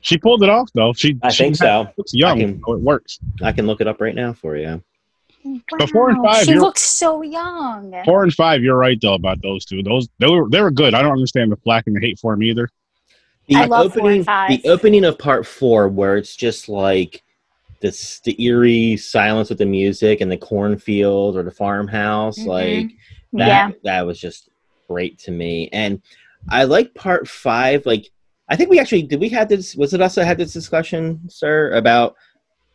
She pulled it off though. She i she think so looks young, can- so it works. i can look it up right now for you But four and five, She looks so young. Four and five, you're right though about those two. Those they were they were good. I don't understand the flack and the hate for them either. The I love four and five. the opening of part four, where it's just like this, the eerie silence with the music and the cornfield or the farmhouse, Mhm. like that. Yeah. That was just great to me, and I like part five. Like, I think we actually did. We had this. Was it us that had this discussion, sir, about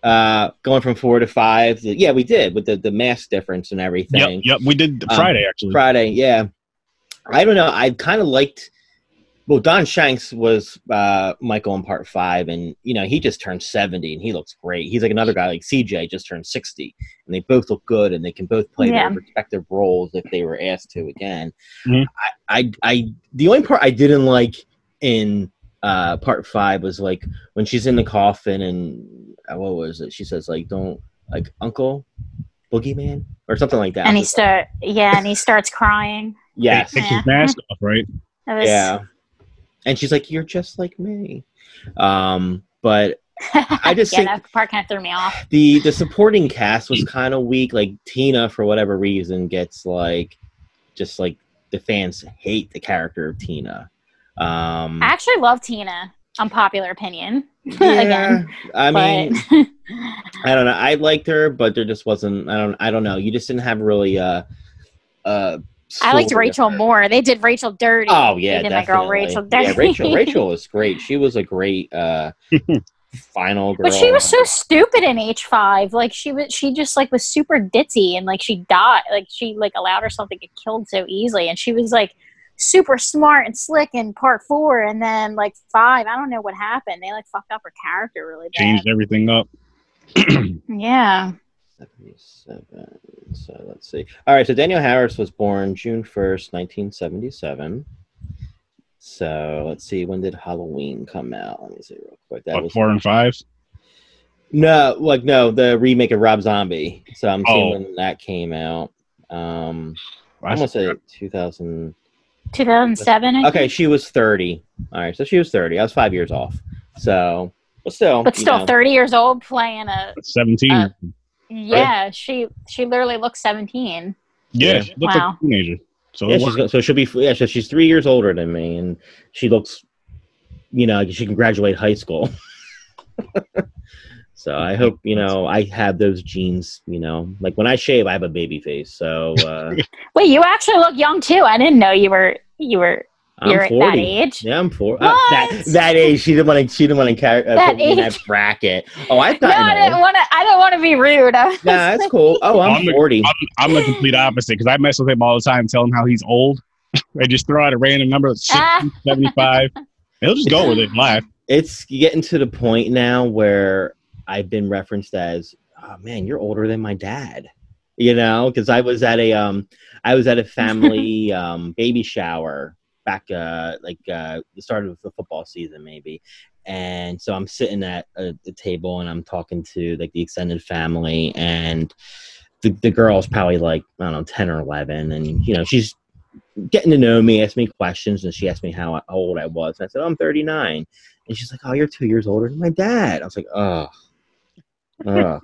uh going from four to five? Yeah, we did with the the mass difference and everything. Yep, yep. We did Um, Friday actually. Friday, yeah. I don't know. I kind of liked. Well, Don Shanks was uh, Michael in part five, and you know he just turned seventy, and he looks great. He's like another guy like CJ just turned sixty, and they both look good, and they can both play Yeah. their respective roles if they were asked to again. Mhm. I, I, I, the only part I didn't like in uh, part five was like when she's in the coffin, and uh, what was it? She says like, "Don't like Uncle Boogeyman" or something like that. And he start yeah, and he starts crying. yes, Take his mask off, right? Was, yeah and she's like you're just like me um but I just yeah, think- that part kind of threw me off. the the supporting cast was kind of weak like tina for whatever reason gets like just like the fans hate the character of tina um I actually love Tina. Unpopular opinion. yeah, Again, i mean i don't know i liked her but there just wasn't i don't i don't know you just didn't have really uh uh I liked story Rachel her. more. They did Rachel dirty. Oh yeah, they did definitely. my girl Rachel dirty. Yeah, Rachel. Rachel was great. She was a great uh, final girl. But she was so stupid in H five. Like she was, she just like was super ditzy, and like she died. Like she like allowed herself to get killed so easily, and she was like super smart and slick in part four, and then like five. I don't know what happened. They like fucked up her character really bad. Changed everything up. Yeah. 77. So let's see. All right. So Danielle Harris was born June 1st, 1977. So let's see. When did Halloween come out? Let me see real quick. That What, was four and five? no, like no, the remake of Rob Zombie. So I'm seeing Oh. when that came out. Um, I I'm gonna say 2000. Two thousand seven. Okay, she was 30. All right, so she was 30. I was five years off. So, but still, But you still, know. thirty years old playing a Seventeen. Uh, yeah. She she literally looks seventeen. yeah, yeah. she looks Wow. like a teenager. So Yeah, she's so she'll be yeah. So she's three years older than me, and she looks, you know, she can graduate high school. so I hope you know I have those genes. You know, like when I shave, I have a baby face. So uh, Wait, you actually look young too. I didn't know you were you were you're I'm at forty. that age. Yeah, I'm four. Uh, that that age, she didn't want to. She didn't want to carry uh, That put me in that age? bracket. Oh, I thought. No, I didn't want to. I didn't want to be rude. I was Nah, that's cool. Oh, I'm I'm the- forty. I'm, I'm the complete opposite because I mess with him all the time, tell him how he's old. I just throw out a random number, 60, Ah. 75. He'll just go with it and laugh. it's getting to the point now where I've been referenced as, "Oh man, you're older than my dad." You know, because I was at a um, I was at a family um baby shower back uh like uh the start of the football season maybe, and so I'm sitting at uh, the table and I'm talking to like the extended family and. the, the girl's probably like I don't know, ten or eleven, and you know she's getting to know me, asked me questions, and she asked me how old I was. And I said, oh, I'm 39, and she's like, oh, you're two years older than my dad. I was like, oh, oh.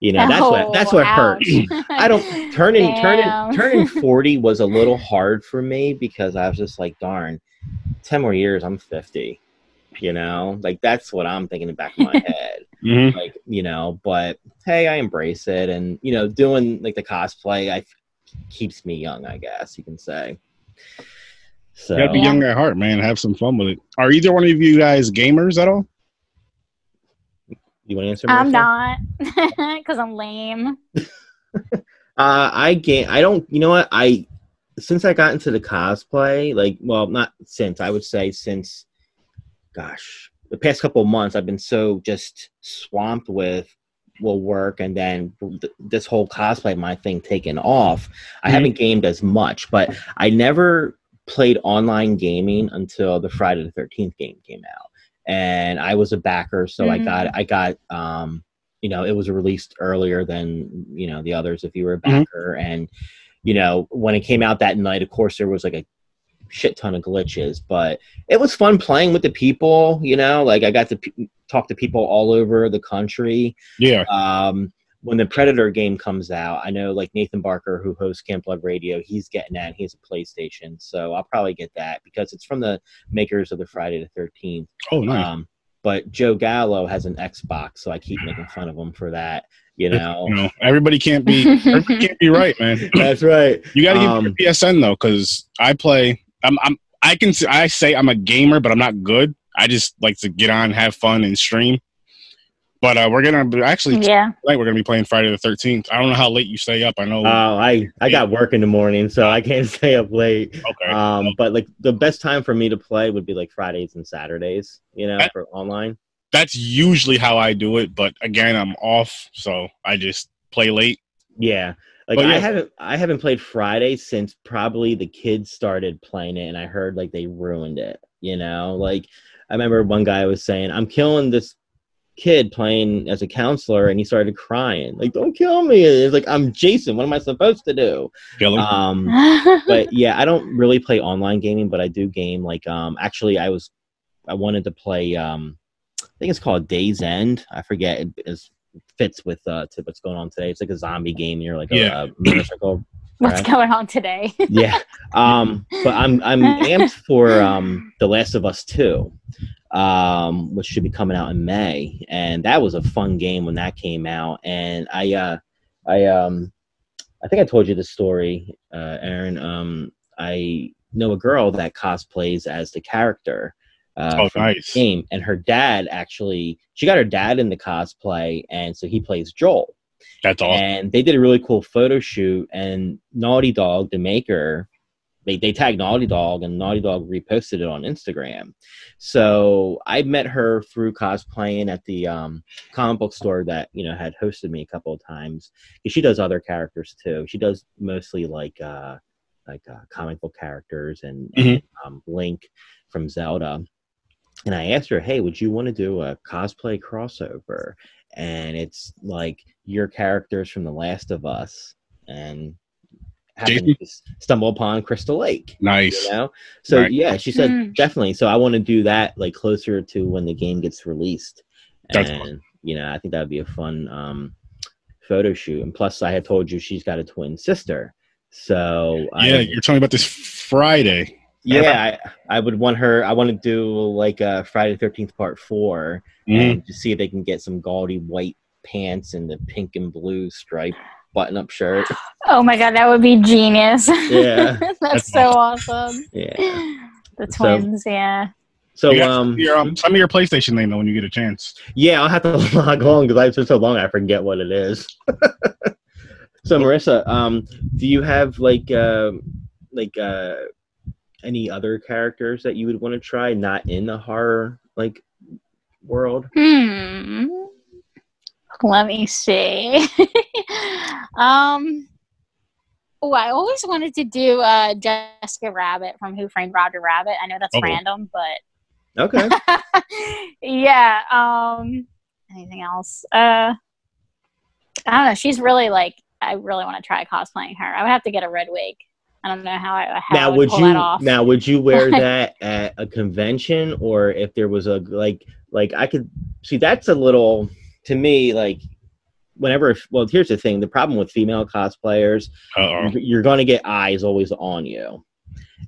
You know, that's what that's what Oh, hurts. I don't turning turning Damn. turning 40 was a little hard for me because I was just like, darn, 10 more years, I'm 50. You know, like that's what I'm thinking in the back of my head. Mhm. Like, you know, but hey, I embrace it and you know, doing like the cosplay I keeps me young, I guess you can say. So You gotta be young at heart, man. Have some fun with it. Are either one of you guys gamers at all? You want to answer? I'm not because I'm lame. Uh, I game. I don't. You know what? I since I got into the cosplay, like, well, not since. I would say since, gosh, the past couple of months, I've been so just swamped with well work and then th- this whole cosplay my thing taken off. I Mhm. haven't gamed as much, but I never played online gaming until the Friday the Thirteenth game came out, and I was a backer, so I Mhm. got I got um you know it was released earlier than you know the others if you were a Mhm. backer and you know when it came out that night of course there was like a shit ton of glitches but it was fun playing with the people you know like i got to p- talk to people all over the country Yeah. um when the predator game comes out i know like nathan barker who hosts camp blood radio he's getting that he has a playstation so i'll probably get that because it's from the makers of the friday the 13th Oh, nice. um, but Joe Gallo has an Xbox, so I keep making fun of him for that. You know, you know, everybody can't be everybody can't be right, man. that's right. You got to give Um, me PSN though, because I play. I'm. I'm. I can. s- I say I'm a gamer, but I'm not good. I just like to get on, have fun, and stream. But uh, we're gonna actually yeah. tonight. We're gonna be playing Friday the Thirteenth. I don't know how late you stay up. I know. Oh, I I got work in the morning, so I can't stay up late. okay. Um, but like the best time for me to play would be like Fridays and Saturdays. You know, Eh. for online. That's usually how I do it. But again, I'm off, so I just play late. Yeah. Like But I yeah. haven't I haven't played Friday since probably the kids started playing it and I heard like they ruined it, you know? Like I remember one guy was saying, I'm killing this kid playing as a counselor and he started crying. Like, don't kill me. It's like I'm Jason. What am I supposed to do? Kill 'em. Um but yeah, I don't really play online gaming, but I do game. Like, um, actually, I was, I wanted to play. Um, I think it's called Days End. I forget. It is, fits with uh to what's going on today. It's like a zombie game. You're like a, Yeah. a motorcycle. What's Right. going on today? yeah. Um, but I'm I'm amped for um The Last of Us Two, um, which should be coming out in May, and that was a fun game when that came out. And I uh, I um, I think I told you the story, uh, Aaron. Um, I know a girl that cosplays as the character. Uh, Oh, from the nice. Game and her dad actually, she got her dad in the cosplay, and so he plays Joel That's awesome. and they did a really cool photo shoot and naughty dog the maker they, they tagged naughty dog and naughty dog reposted it on instagram. So i met her through cosplaying at the um, comic book store that you know had hosted me a couple of times. She does other characters too. She does mostly like uh like uh, comic book characters and, and um, link from zelda. And i asked her hey would you want to do a cosplay crossover and it's like your characters from The Last of Us and happen to stumble upon Crystal Lake. Nice. You know, so Right. yeah, she said Hmm. definitely. So I want to do that like closer to when the game gets released, That's and you know, I think that would be a fun um, photo shoot. And plus, I had told you she's got a twin sister, so Yeah, I, you're telling me about this Friday. Yeah, I, I would want her. I want to do like a Friday Thirteenth Part Four, Mhm. and to see if they can get some gaudy white pants and the pink and blue stripe button-up shirt. Oh my god, that would be genius. Yeah. That's That's so awesome. Yeah. The So- twins, yeah. So You got um, your, um, send me your PlayStation name though when you get a chance. yeah, I'll have to log on because I've been so long I forget what it is. so Marissa, um, do you have like uh, like uh, any other characters that you would want to try not in the horror like world? Hmm. Let me see. um. Oh, I always wanted to do uh, Jessica Rabbit from Who Framed Roger Rabbit. I know that's Oh. random, but Okay. yeah. Um. Anything else? Uh. I don't know. She's really like I really want to try cosplaying her. I would have to get a red wig. I don't know how I how I now would, would pull you that off. now would you wear that at a convention or if there was a like like I could see that's a little to me like whenever well here's the thing the problem with female cosplayers Uh-oh. you're- you're going to get eyes always on you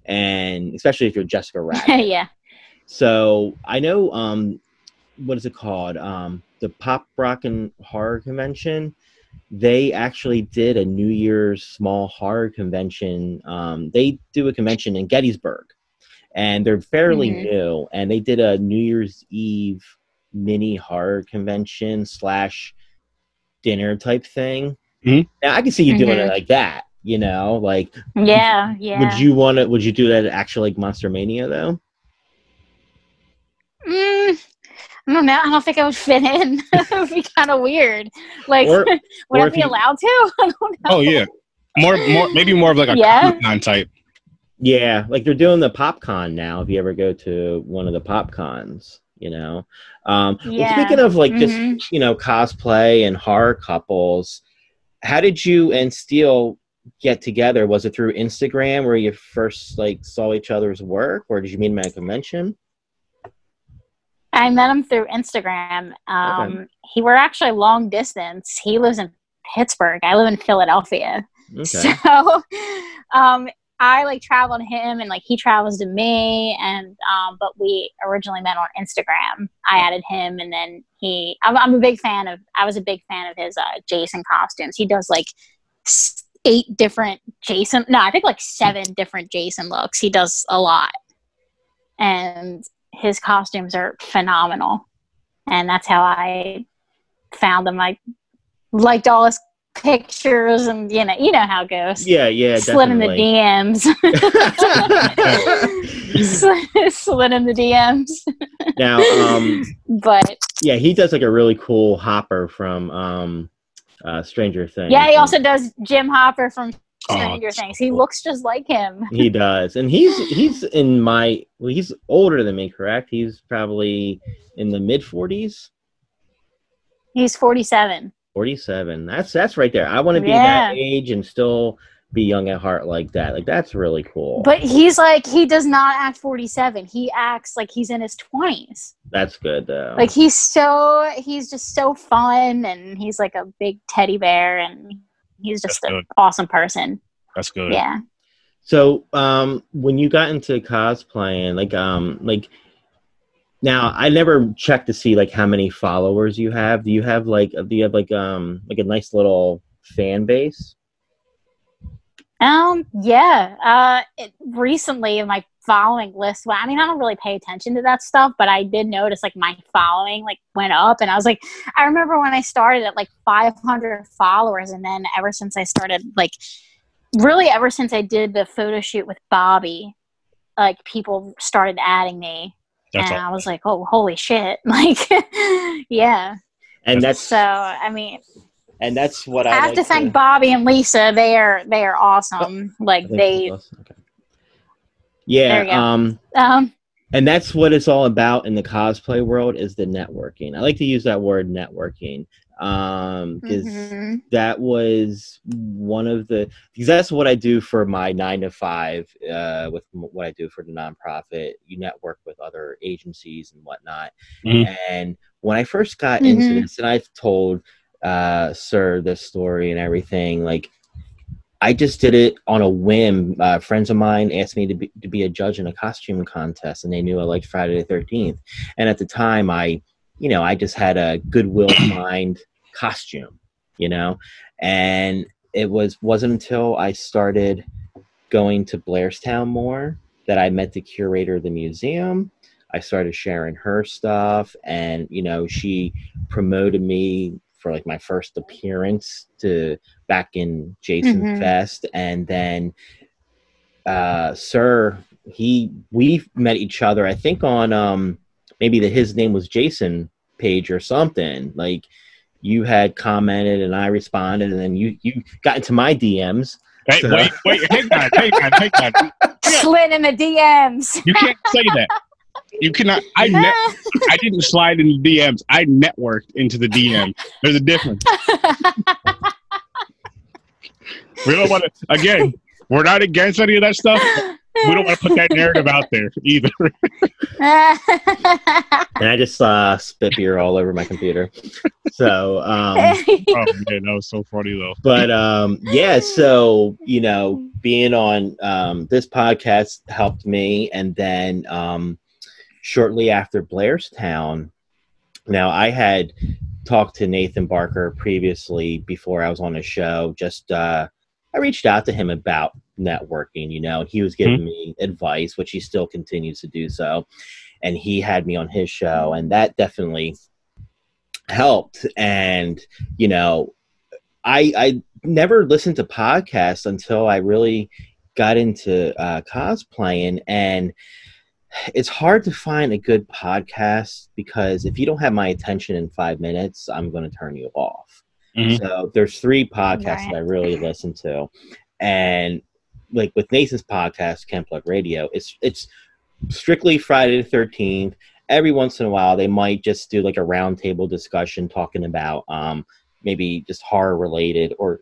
and especially if you're Jessica Rabbit. yeah. So I know um what is it called? Um the Pop Rock and Horror Convention. They actually did a New Year's small horror convention. Um they do a convention in Gettysburg. And they're fairly Mhm. new. And they did a New Year's Eve mini horror convention slash dinner type thing. Mhm. Now I can see you doing it Mhm. like that, you know, like Yeah, yeah. would you want to would you do that at actual like Monster Mania though? Mm, I don't know. I don't think I would fit in. it would be kind of weird. Like, Or- would or I be you- allowed to? I don't know. Oh yeah, more more maybe more of like a Yeah. Comic-Con type. Yeah, like they're doing the PopCon now. If you ever go to one of the PopCons, you know. Um, well, Yeah. speaking of like just Mhm. you know cosplay and horror couples, how did you and Steele get together? Was it through Instagram where you first like saw each other's work, or did you meet him at a convention? I met him through Instagram. Um, He were actually long distance. He lives in Pittsburgh. I live in Philadelphia. Okay. So, um, I like traveled him, and like he travels to me, and um, but we originally met on Instagram. I added him, and then he. I'm, I'm a big fan of. I was a big fan of his uh, Jason costumes. He does like eight different Jason. No, I think like seven different Jason looks. He does a lot, and his costumes are phenomenal. And that's how I found him. I liked all his pictures, and you know, you know how it goes. Yeah, yeah, Slid in the. DMs. Slid- in the DMs. now, um, But yeah, he does like a really cool Hopper from um, uh, Stranger Things. yeah, he also does Jim Hopper from Stranger that's Things. He cool. looks just like him. He does, and he's he's in my well, he's older than me, correct? He's probably in the mid forties, He's 47. forty seven. That's that's right there. I want to be Yeah. that age and still be young at heart like that. Like that's really cool. But he's like, he does not act 47. He acts like he's in his 20s. that's good though. Like he's so, he's just so fun and he's like a big teddy bear and he's just That's an good. awesome person. That's good. Yeah. So, um, when you got into cosplaying, like, um, like, now I never checked to see like how many followers you have. Do you have like, do you have like, um, like a nice little fan base? Um, yeah. Uh, it, recently my following list, well, I mean, I don't really pay attention to that stuff, but I did notice like my following like went up and I was like, I remember when I started at like 500 followers and then ever since I started like really ever since I did the photo shoot with Bobby, like people started adding me That's and all. I was like, oh, holy shit. Like, yeah. And that's So, I mean, and that's what I, I have like to thank Bobby and Lisa. They are, they are awesome. Like they. Okay. Yeah, There you go. um, um, and that's what it's all about in the cosplay world is the networking. I like to use that word networking um because mhm. that was one of the because that's what I do for my nine to five uh, with what I do for the nonprofit. You network with other agencies and whatnot. Mhm. And when I first got into Mhm. this, and I've told uh, Sir this story and everything, like I just did it on a whim. Uh, friends of mine asked me to be, to be a judge in a costume contest, and they knew I liked Friday the Thirteenth. And at the time, I, you know, I just had a goodwill mind costume, you know, and it was wasn't until I started going to Blairstown more that I met the curator of the museum. I started sharing her stuff, and you know, she promoted me for like my first appearance to back in Jason Mhm. Fest, and then uh, Sir, he we met each other. I think on um maybe the his name was Jason page or something. Like you had commented and I responded, and then you you got into my DMs. Hey, So- wait, wait, hang on, hang on, hang on. slid in the DMs. You can't say that. You cannot. I ne- I didn't slide into DMs. I networked into the DM. There's a difference. We don't want to. Again, we're not against any of that stuff. We don't want to put that narrative out there either. And I just saw spit beer all over my computer. So, um, oh man, that was so funny though. but um, yeah, so you know, being on um, this podcast helped me, and then um, shortly after Blairstown, now I had talked to Nathan Barker previously before I was on the show. Just uh, I reached out to him about networking. You know, he was giving me advice, which he still continues to do so, and he had me on his show, and that definitely helped. And you know, I I never listened to podcasts until I really got into uh, cosplaying, and it's hard to find a good podcast because if you don't have my attention in five minutes, I'm going to turn you off. Mhm. So there's three podcasts Right. that I really listen to, and like with Nathan's podcast, Camp Blood Radio, it's it's strictly Friday the Thirteenth. Every once in a while, they might just do like a roundtable discussion talking about um, maybe just horror related or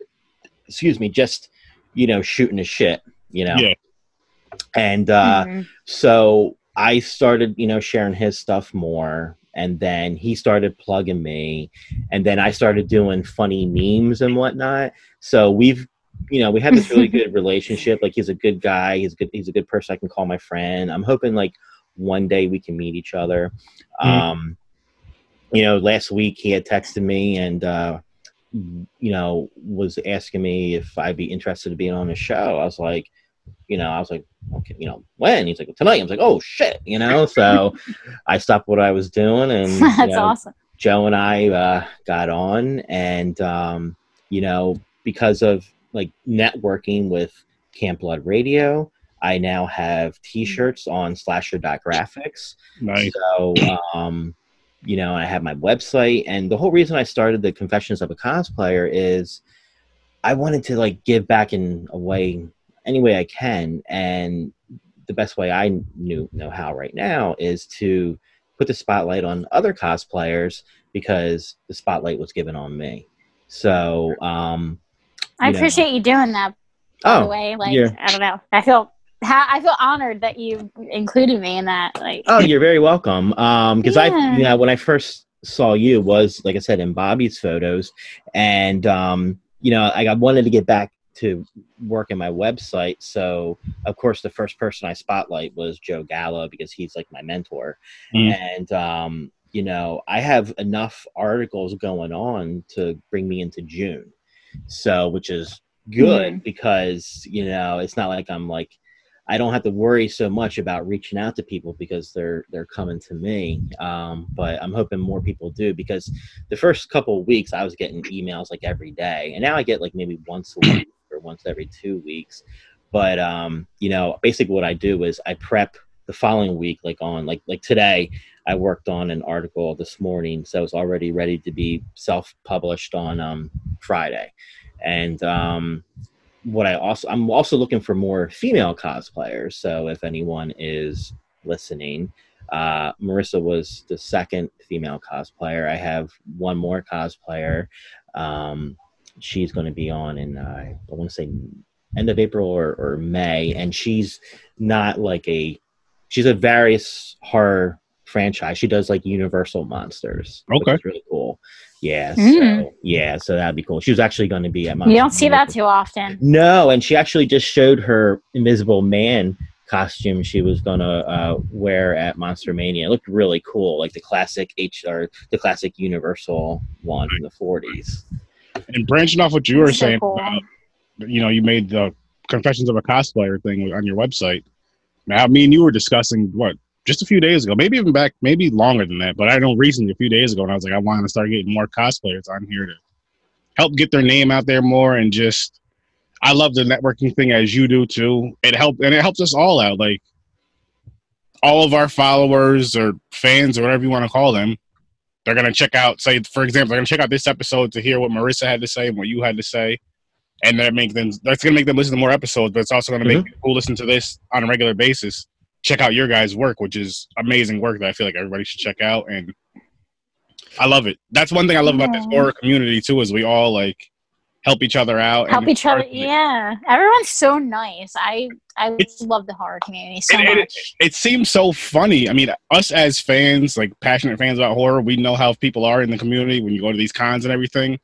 excuse me, just you know shooting a shit, you know. Yeah. And uh, Mhm. so I started, you know, sharing his stuff more. And then he started plugging me. And then I started doing funny memes and whatnot. So we've, you know, we had this really good relationship. Like he's a good guy. He's good. He's a good person I can call my friend. I'm hoping like one day we can meet each other. Mhm. Um, you know, last week he had texted me and, uh, you know, was asking me if I'd be interested in being on the show. I was like, you know, I was like, okay, you know, when? He's like, well, tonight. I was like, oh shit, you know. So I stopped what I was doing, and you That's know, awesome. Joe and I uh, got on, and um, you know, because of like networking with Camp Blood Radio, I now have T-shirts on Slasher.graphics. Nice. So, um, you know, I have my website, and the whole reason I started the Confessions of a Cosplayer is I wanted to like give back in a way, any way I can, and the best way I knew know how right now is to put the spotlight on other cosplayers because the spotlight was given on me. So, um, I know. appreciate you doing that. By the oh, way, like yeah. I don't know, I feel I feel honored that you included me in that. Like, Oh, you're very welcome. Um, because I, Yeah. you know, when I first saw you was like I said in Bobby's photos, and um, you know, I, I wanted to get back to work in my website. So of course, the first person I spotlight was Joe Gallo because he's like my mentor, Mm. and um, you know, I have enough articles going on to bring me into June, so which is good because you know it's not like I'm like I don't have to worry so much about reaching out to people because they're they're coming to me. Um, but I'm hoping more people do because the first couple of weeks I was getting emails like every day, and now I get like maybe once a week or once every two weeks. But um, you know, basically what I do is I prep the following week, like on like like today. I worked on an article this morning, so it's already ready to be self-published on um, Friday. And um, what I also I'm also looking for more female cosplayers. So if anyone is listening, uh, Marissa was the second female cosplayer. I have one more cosplayer. Um, she's going to be on in uh, I want to say end of April or, or May, and she's not like a she's a various horror franchise. She does like Universal monsters. which Okay. is really cool. Yeah, Mm. so yeah, so that'd be cool. She was actually going to be at my. you don't see that too often. No, and she actually just showed her Invisible Man costume she was gonna uh, wear at Monster Mania. It looked really cool, like the classic H or the classic Universal one in the forties. And branching off what you were so saying cool. about, you know, you made the Confessions of a Cosplayer thing on your website. Now, me and you were discussing what just a few days ago, maybe even back, maybe longer than that. But I know recently, a few days ago, and I was like, I want to start getting more cosplayers on here to help get their name out there more, and just I love the networking thing as you do too. It helped, and it helps us all out. Like all of our followers or fans or whatever you want to call them, they're gonna check out. Say, for example, they're gonna check out this episode to hear what Marissa had to say and what you had to say, and that make them. That's gonna make them listen to more episodes, but it's also gonna make mm-hmm. people who listen to this on a regular basis check out your guys' work, which is amazing work that I feel like everybody should check out. And I love it. That's one thing I love about this Aw. horror community too, is we all like help each other out. help each other. Yeah, everyone's so nice. I I It's- love the horror community so It- it- much. it seems so funny. I mean, us as fans, like passionate fans about horror, we know how people are in the community when you go to these cons and everything.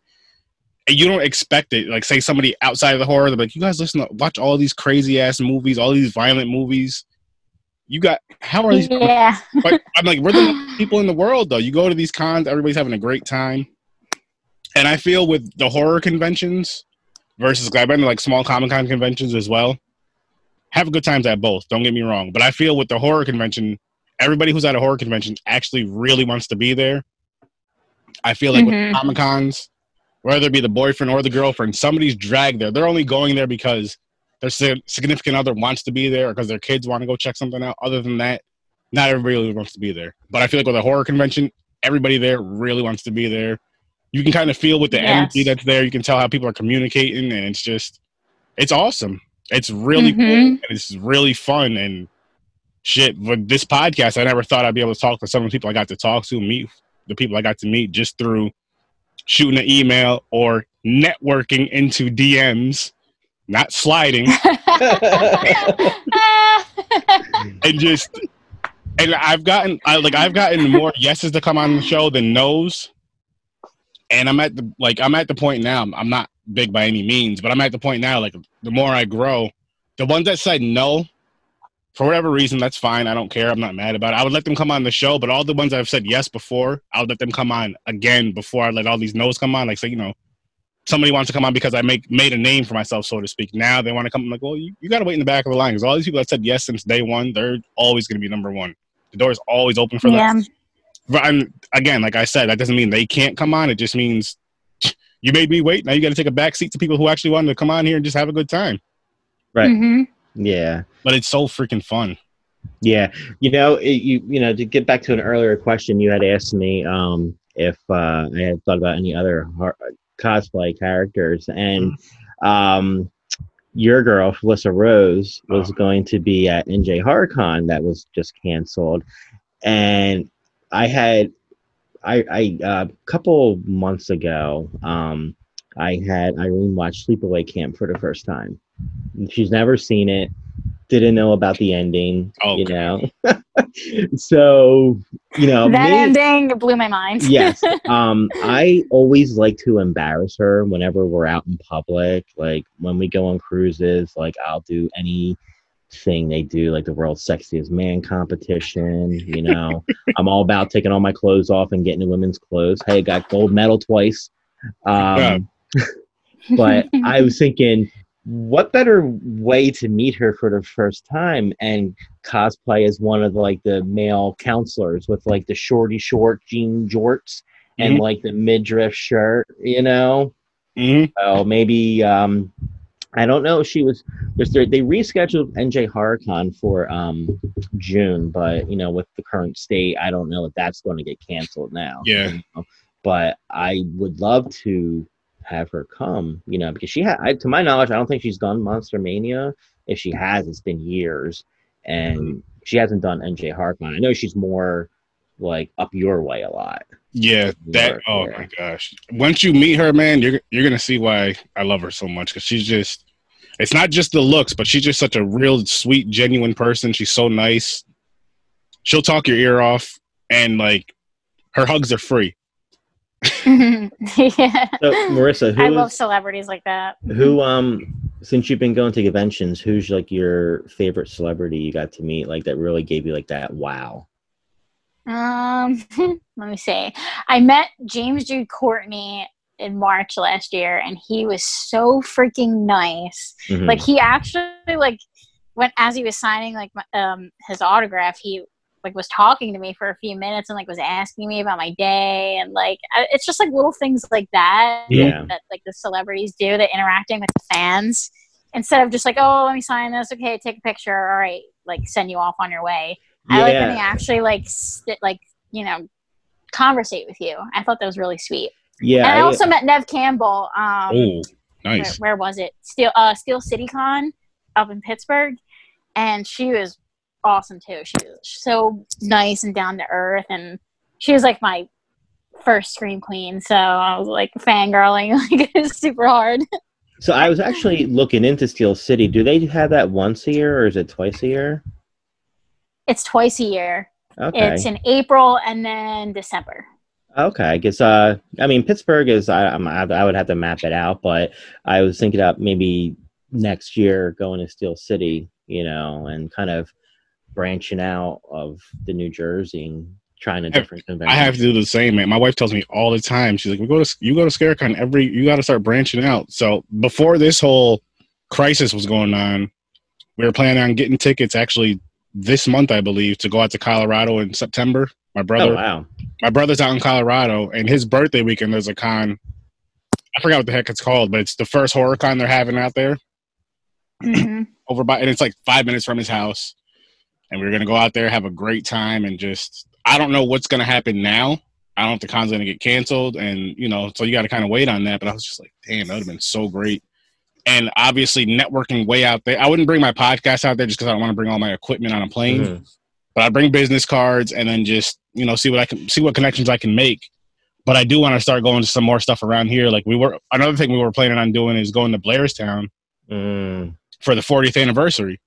And you don't expect it. Like, say somebody outside of the horror, they're like, "You guys listen, to, watch all these crazy ass movies, all these violent movies. You got how are these? yeah. But I'm like, we're the people in the world, though. You go to these cons, everybody's having a great time. And I feel with the horror conventions versus, I've been to like small Comic Con conventions as well. Have good times at both. Don't get me wrong, but I feel with the horror convention, everybody who's at a horror convention actually really wants to be there. I feel like Mhm. with Comic Cons, whether it be the boyfriend or the girlfriend, somebody's dragged there. They're only going there because their significant other wants to be there or because their kids want to go check something out. Other than that, not everybody really wants to be there. But I feel like with a horror convention, everybody there really wants to be there. You can kind of feel with the Yes. energy that's there. You can tell how people are communicating, and it's just, it's awesome. It's really cool Mhm. and it's really fun and shit. With this podcast, I never thought I'd be able to talk to some of the people I got to talk to, meet the people I got to meet just through shooting an email or networking into DMs, not sliding, and just and I've gotten I like I've gotten more yeses to come on the show than nos. And I'm at the like I'm at the point now. I'm, not big by any means, but I'm at the point now. Like the more I grow, the ones that said no, for whatever reason, that's fine. I don't care. I'm not mad about it. I would let them come on the show, but all the ones I've said yes before, I would let them come on again before I let all these no's come on. Like say, you know, somebody wants to come on because I make made a name for myself, so to speak. Now they want to come. I'm like, well, you, you got to wait in the back of the line because all these people that said yes since day one, they're always going to be number one. The door is always open for yeah. them. But I'm, again, like I said, that doesn't mean they can't come on. It just means you made me wait. Now you got to take a back seat to people who actually wanted to come on here and just have a good time. Right. hmm yeah. But it's so freaking fun. Yeah, you know, it, you you know, to get back to an earlier question, you had asked me um, if uh, I had thought about any other har- cosplay characters, and um, your girl Felissa Rose was Oh. going to be at NJ HorrorCon that was just canceled, and I had I I uh, a couple months ago um, I had Irene watch Sleepaway Camp for the first time. She's never seen it didn't know about the ending. Oh, you know, so you know, that me- ending blew my mind. yes. Um, I always like to embarrass her whenever we're out in public. Like when we go on cruises, like I'll do anything they do, like the world's sexiest man competition. You know, I'm all about taking all my clothes off and getting in women's clothes. Hey, got gold medal twice. Um, but I was thinking, what better way to meet her for the first time and cosplay as one of like the male counselors with like the shorty short jean jorts and Mhm. like the midriff shirt, you know? hmm So maybe um I don't know. If she was there's they rescheduled NJ HorrorCon for um June, but you know with the current state, I don't know if that's going to get canceled now. Yeah. you know? But I would love to have her come, you know, because she had, I, to my knowledge, I don't think she's done Monster Mania. If she has, it's been years, and she hasn't done NJ HorrorCon. I know she's more like up your way a lot. Yeah, that. York, Oh yeah. my gosh! Once you meet her, man, you're you're gonna see why I love her so much because she's just. It's not just the looks, but she's just such a real sweet, genuine person. She's so nice. She'll talk your ear off, and like, her hugs are free. yeah. So Marissa, who I is- love celebrities like that. Who um since you've been going to conventions, who's like your favorite celebrity you got to meet like that really gave you like that wow? Um, let me see. I met James Jude Courtney in March last year, and he was so freaking nice. Mhm. Like he actually like when as he was signing like my, um his autograph, he like was talking to me for a few minutes and like was asking me about my day and like I- it's just like little things like that Yeah. that like the celebrities do that interacting with the fans instead of just like oh let me sign this okay take a picture all right like send you off on your way I like when they actually like st- like you know conversate with you. I thought that was really sweet. Yeah, and I I- also met Neve Campbell. Um, Oh, where, nice. where was it? Steel uh, Steel City Con up in Pittsburgh, and she was awesome too. She was so nice and down to earth, and she was like my first Scream Queen, so I was like fangirling like it is super hard. So I was actually looking into Steel City. Do they have that once a year or is it twice a year? It's twice a year. Okay. It's in April and then December. Okay, I guess. Uh, I mean, Pittsburgh is. I, I'm- I, I would have to map it out, but I was thinking about maybe next year going to Steel City, you know, and kind of branching out of the New Jersey and trying a different I have to do the same, man. My wife tells me all the time. She's like, "We go to you go to Scarecon every. You got to start branching out." So before this whole crisis was going on, we were planning on getting tickets actually this month, I believe, to go out to Colorado in September. My brother, Oh wow! my brother's out in Colorado, and his birthday weekend there's a con. I forgot what the heck it's called, but it's the first horror con they're having out there Mhm. over by, and it's like five minutes from his house. And we are gonna go out there, have a great time, and just I don't know what's gonna happen now. I don't know if the con's gonna get canceled, and you know, so you got to kind of wait on that. But I was just like, damn, that would have been so great. And obviously, networking way out there. I wouldn't bring my podcast out there just because I don't want to bring all my equipment on a plane. Mhm. But I bring business cards and then just you know see what I can see what connections I can make. But I do want to start going to some more stuff around here. Like we were another thing we were planning on doing is going to Blairstown Mm, for the 40th anniversary.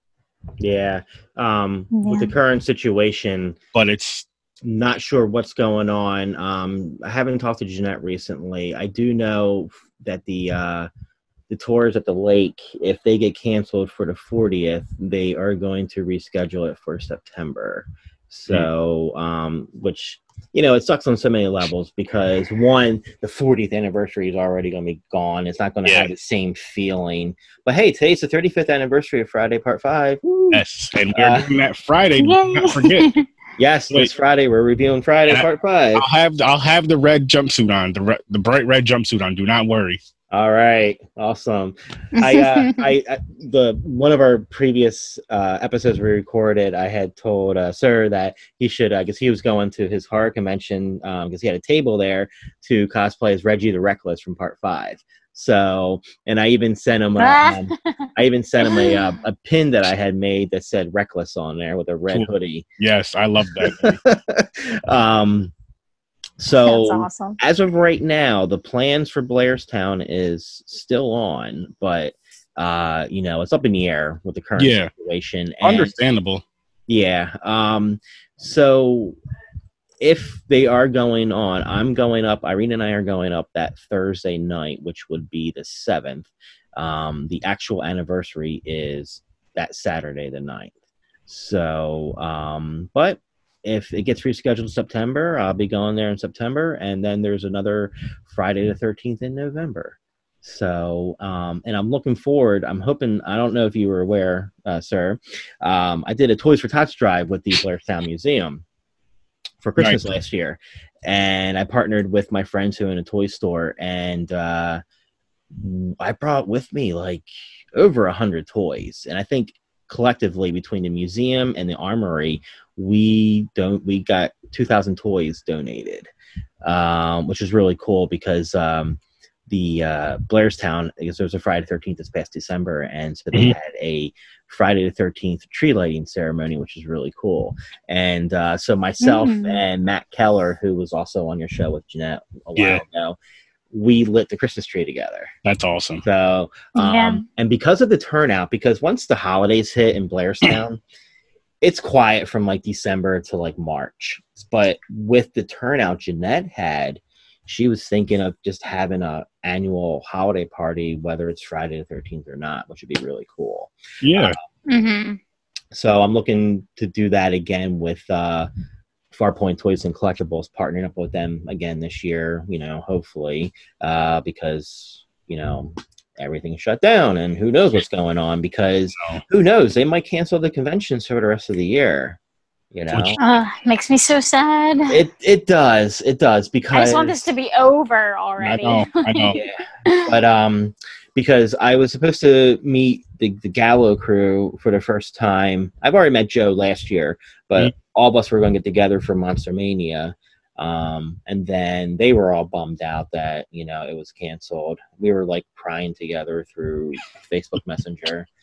yeah. Um, With the current situation, But it's not sure what's going on. Um, I haven't talked to Jeanette recently. I do know that the uh, the tours at the lake, if they get canceled for the 40th, they are going to reschedule it for September. So, um, which you know, it sucks on so many levels because one, the 40th anniversary is already going to be gone. It's not going to Yeah. have the same feeling. But hey, today's the 35th anniversary of Friday Part Five. Woo! yes, and we're Uh, doing that Friday. Do not forget. Yes, Wait. this Friday we're reviewing Friday And I- Part Five. I'll have I'll have the red jumpsuit on, the re- the bright red jumpsuit on. Do not worry. All right, awesome. I, uh, I, I, the one of our previous uh, episodes we recorded, I had told uh, Sir that he should, because he was going to his horror convention, um, because he had a table there to cosplay as Reggie the Reckless from Part Five. So, and I even sent him, a, um, I even sent him a, uh, a pin that I had made that said Reckless on there with a red Cool. hoodie. Yes, I love that. um, That's so awesome. as of right now, the plans for Blairstown is still on, but uh, you know, it's up in the air with the current Yeah. situation. And, Understandable. yeah. Um, so if they are going on, I'm going up. Irene and I are going up that Thursday night, which would be the seventh. Um, the actual anniversary is that Saturday, the 9th. So, um, but if it gets rescheduled to September, I'll be going there in September, and then there's another Friday the 13th in November. So, um, and I'm looking forward. I'm hoping. I don't know if you were aware, uh, sir. Um, I did a Toys for Tots drive with the Blairstown Museum for Christmas last year, and I partnered with my friends who own a toy store, and uh, I brought with me like over a hundred toys, and I think collectively between the museum and the armory, we don't we got two thousand toys donated, um, which is really cool because. Um, the uh, Blairstown, because there was a Friday Thirteenth this past December, and so they Mhm. had a Friday the Thirteenth tree lighting ceremony, which is really cool. And uh, so myself Mm. and Matt Keller, who was also on your show with Jeanette a while Yeah. ago, we lit the Christmas tree together. That's awesome. So, um, Yeah. and because of the turnout, because once the holidays hit in Blairstown, it's quiet from like December to like March. But with the turnout Jeanette had, she was thinking of just having a annual holiday party, whether it's Friday the thirteenth or not, which would be really cool. Yeah. hmm So I'm looking to do that again with uh, Farpoint Toys and Collectibles, partnering up with them again this year. You know, hopefully, uh, because you know everything's shut down and who knows what's going on. Because who knows, they might cancel the conventions for the rest of the year. You know, Uh, makes me so sad. it it does, it does because I just want this to be over already. know, I know. Yeah. but um because I was supposed to meet the, the Gallo crew for the first time. I've already met Joe last year, but all of us were going to get together for Monster Mania. Um, and then they were all bummed out that you know it was canceled. We were like crying together through Facebook Messenger.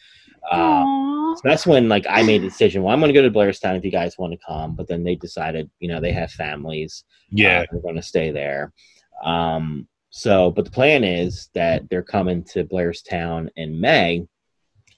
Um, So that's when like I made the decision. Well, I'm going to go to Blairstown if you guys want to come. But then they decided, you know, they have families. Yeah. uh, they're going to stay there. Um, so, but the plan is that they're coming to Blairstown in May.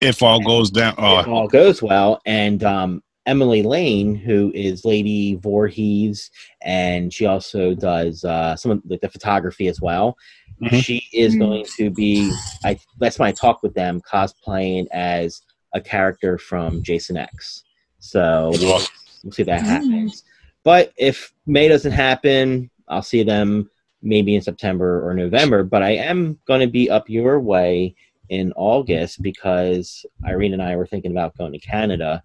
if all goes down. if Oh, all goes well. And um, Emily Lane, who is Lady Voorhees, and she also does uh, some of the, the photography as well. Mhm. She is Mhm. going to be. I that's when I talked with them, cosplaying as a character from Jason X. So we'll, we'll see if that Mm. happens. But if May doesn't happen, I'll see them maybe in September or November. But I am going to be up your way in August because Irene and I were thinking about going to Canada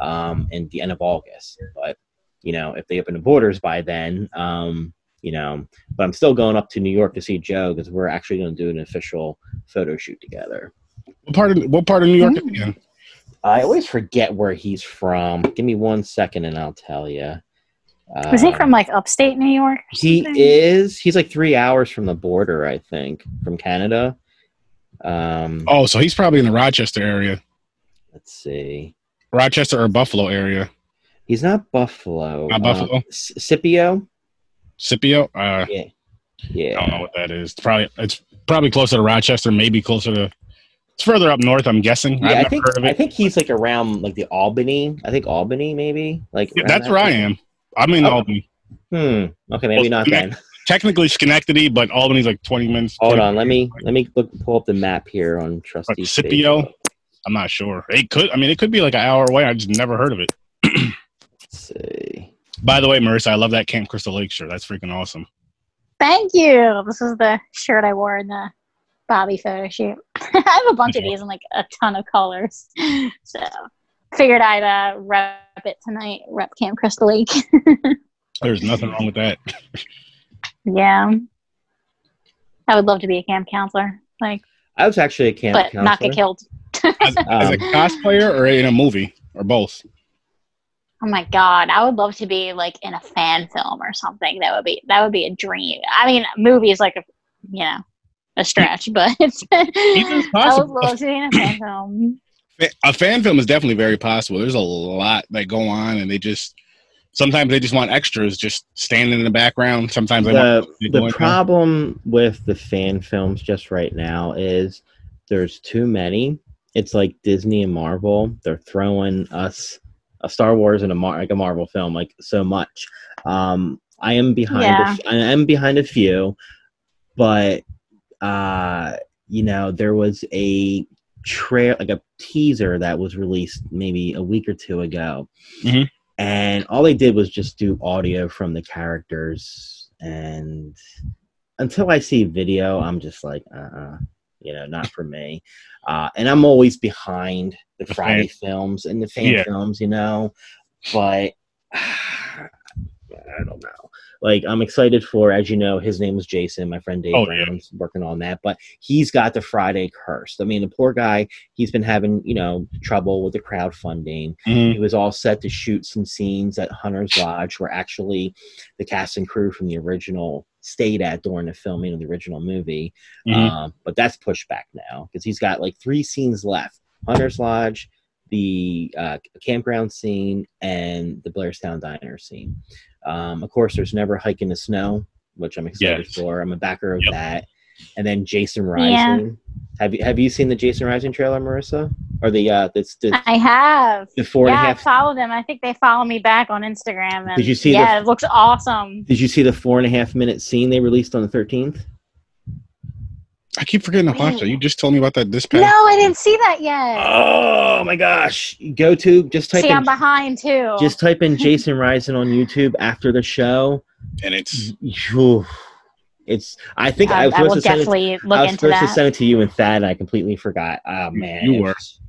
um, in the end of August. But you know, if they open the borders by then, um, you know, but I'm still going up to New York to see Joe because we're actually going to do an official photo shoot together. what part of what part of New York is he Mm. in? I always forget where he's from. Give me one second and I'll tell you. Was he from like upstate New York? He is. He's like three hours from the border, I think, from Canada. Um, Oh, so he's probably in the Rochester area, let's see. Rochester or Buffalo area. He's not Buffalo. Not Buffalo? S- Scipio. Scipio. Uh, Yeah. I don't know what that is. It's probably it's probably closer to Rochester, maybe closer to. It's further up north, I'm guessing. Yeah, I've I think I think he's like around like the Albany. I think Albany, maybe. Like Yeah, that's that where I am. I'm in Oh. Albany. Hmm. Okay, maybe Well, not then. Technically Schenectady, but Albany's like 20 minutes. Hold 20 on. Let me let me look, pull up the map here on Trusty. Scipio? Facebook. I'm not sure. It could. I mean, it could be like an hour away. I just never heard of it. Let's see. By the way, Marissa, I love that Camp Crystal Lake shirt. That's freaking awesome. Thank you. This is the shirt I wore in the Bobby photo shoot. I have a bunch of these in like a ton of colors. So figured I'd uh, rep it tonight. Rep Camp Crystal Lake. There's nothing wrong with that. Yeah. I would love to be a camp counselor, like, I was actually a camp but counselor. not get killed. As, as a Um, cosplayer or in a movie or both. Oh my god, I would love to be like in a fan film or something. That would be that would be a dream. I mean, movie is like a you know a stretch, but it's, I would possible. love to be in a fan film. A fan film is definitely very possible. There's a lot that go on, and they just sometimes they just want extras, just standing in the background. Sometimes they want the, to go the in problem with the fan films just right now is there's too many. It's like Disney and Marvel. They're throwing us a Star Wars and a Mar- like a Marvel film like so much. Um, I am behind. Yeah. A, f- I am behind a few, but uh, you know there was a trail like a teaser that was released maybe a week or two ago, Mhm. And all they did was just do audio from the characters. And until i see video i'm just like uh-uh you know not for me. Uh and i'm always behind the friday films and the fan Yeah. films you know? But i don't know like i'm excited for as you know his name is jason my friend dave Oh, yeah. working on that but he's got the friday curse i mean the poor guy he's been having you know trouble with the crowdfunding Mhm. he was all set to shoot some scenes at Hunter's Lodge where actually the cast and crew from the original stayed at during the filming of the original movie. Mhm. Um, but that's pushed back now because he's got like three scenes left Hunter's Lodge, the uh, campground scene, and the Blairstown Diner scene. Um, of course, there's Never Hike in the Snow, which I'm excited Yes. for. I'm a backer of Yep. that. And then Jason Yeah. Rising. Have you have you seen the Jason Rising trailer, Marissa? Or the uh, that's the, I have. the four and a yeah, half I follow them. I think they follow me back on Instagram. And Did you see the- Yeah, it looks awesome. Did you see the four and a half minute scene they released on the 13th? I keep forgetting to watch that. You just told me about that this past. No, I didn't see that yet. Oh my gosh. Go to just type see, in I'm behind too. just type in Jason Rising on YouTube after the show. and it's It's I think I, I, was I will supposed to send it, definitely look I was into supposed to send it to you and Thad and I completely forgot. Oh man. You it were. was-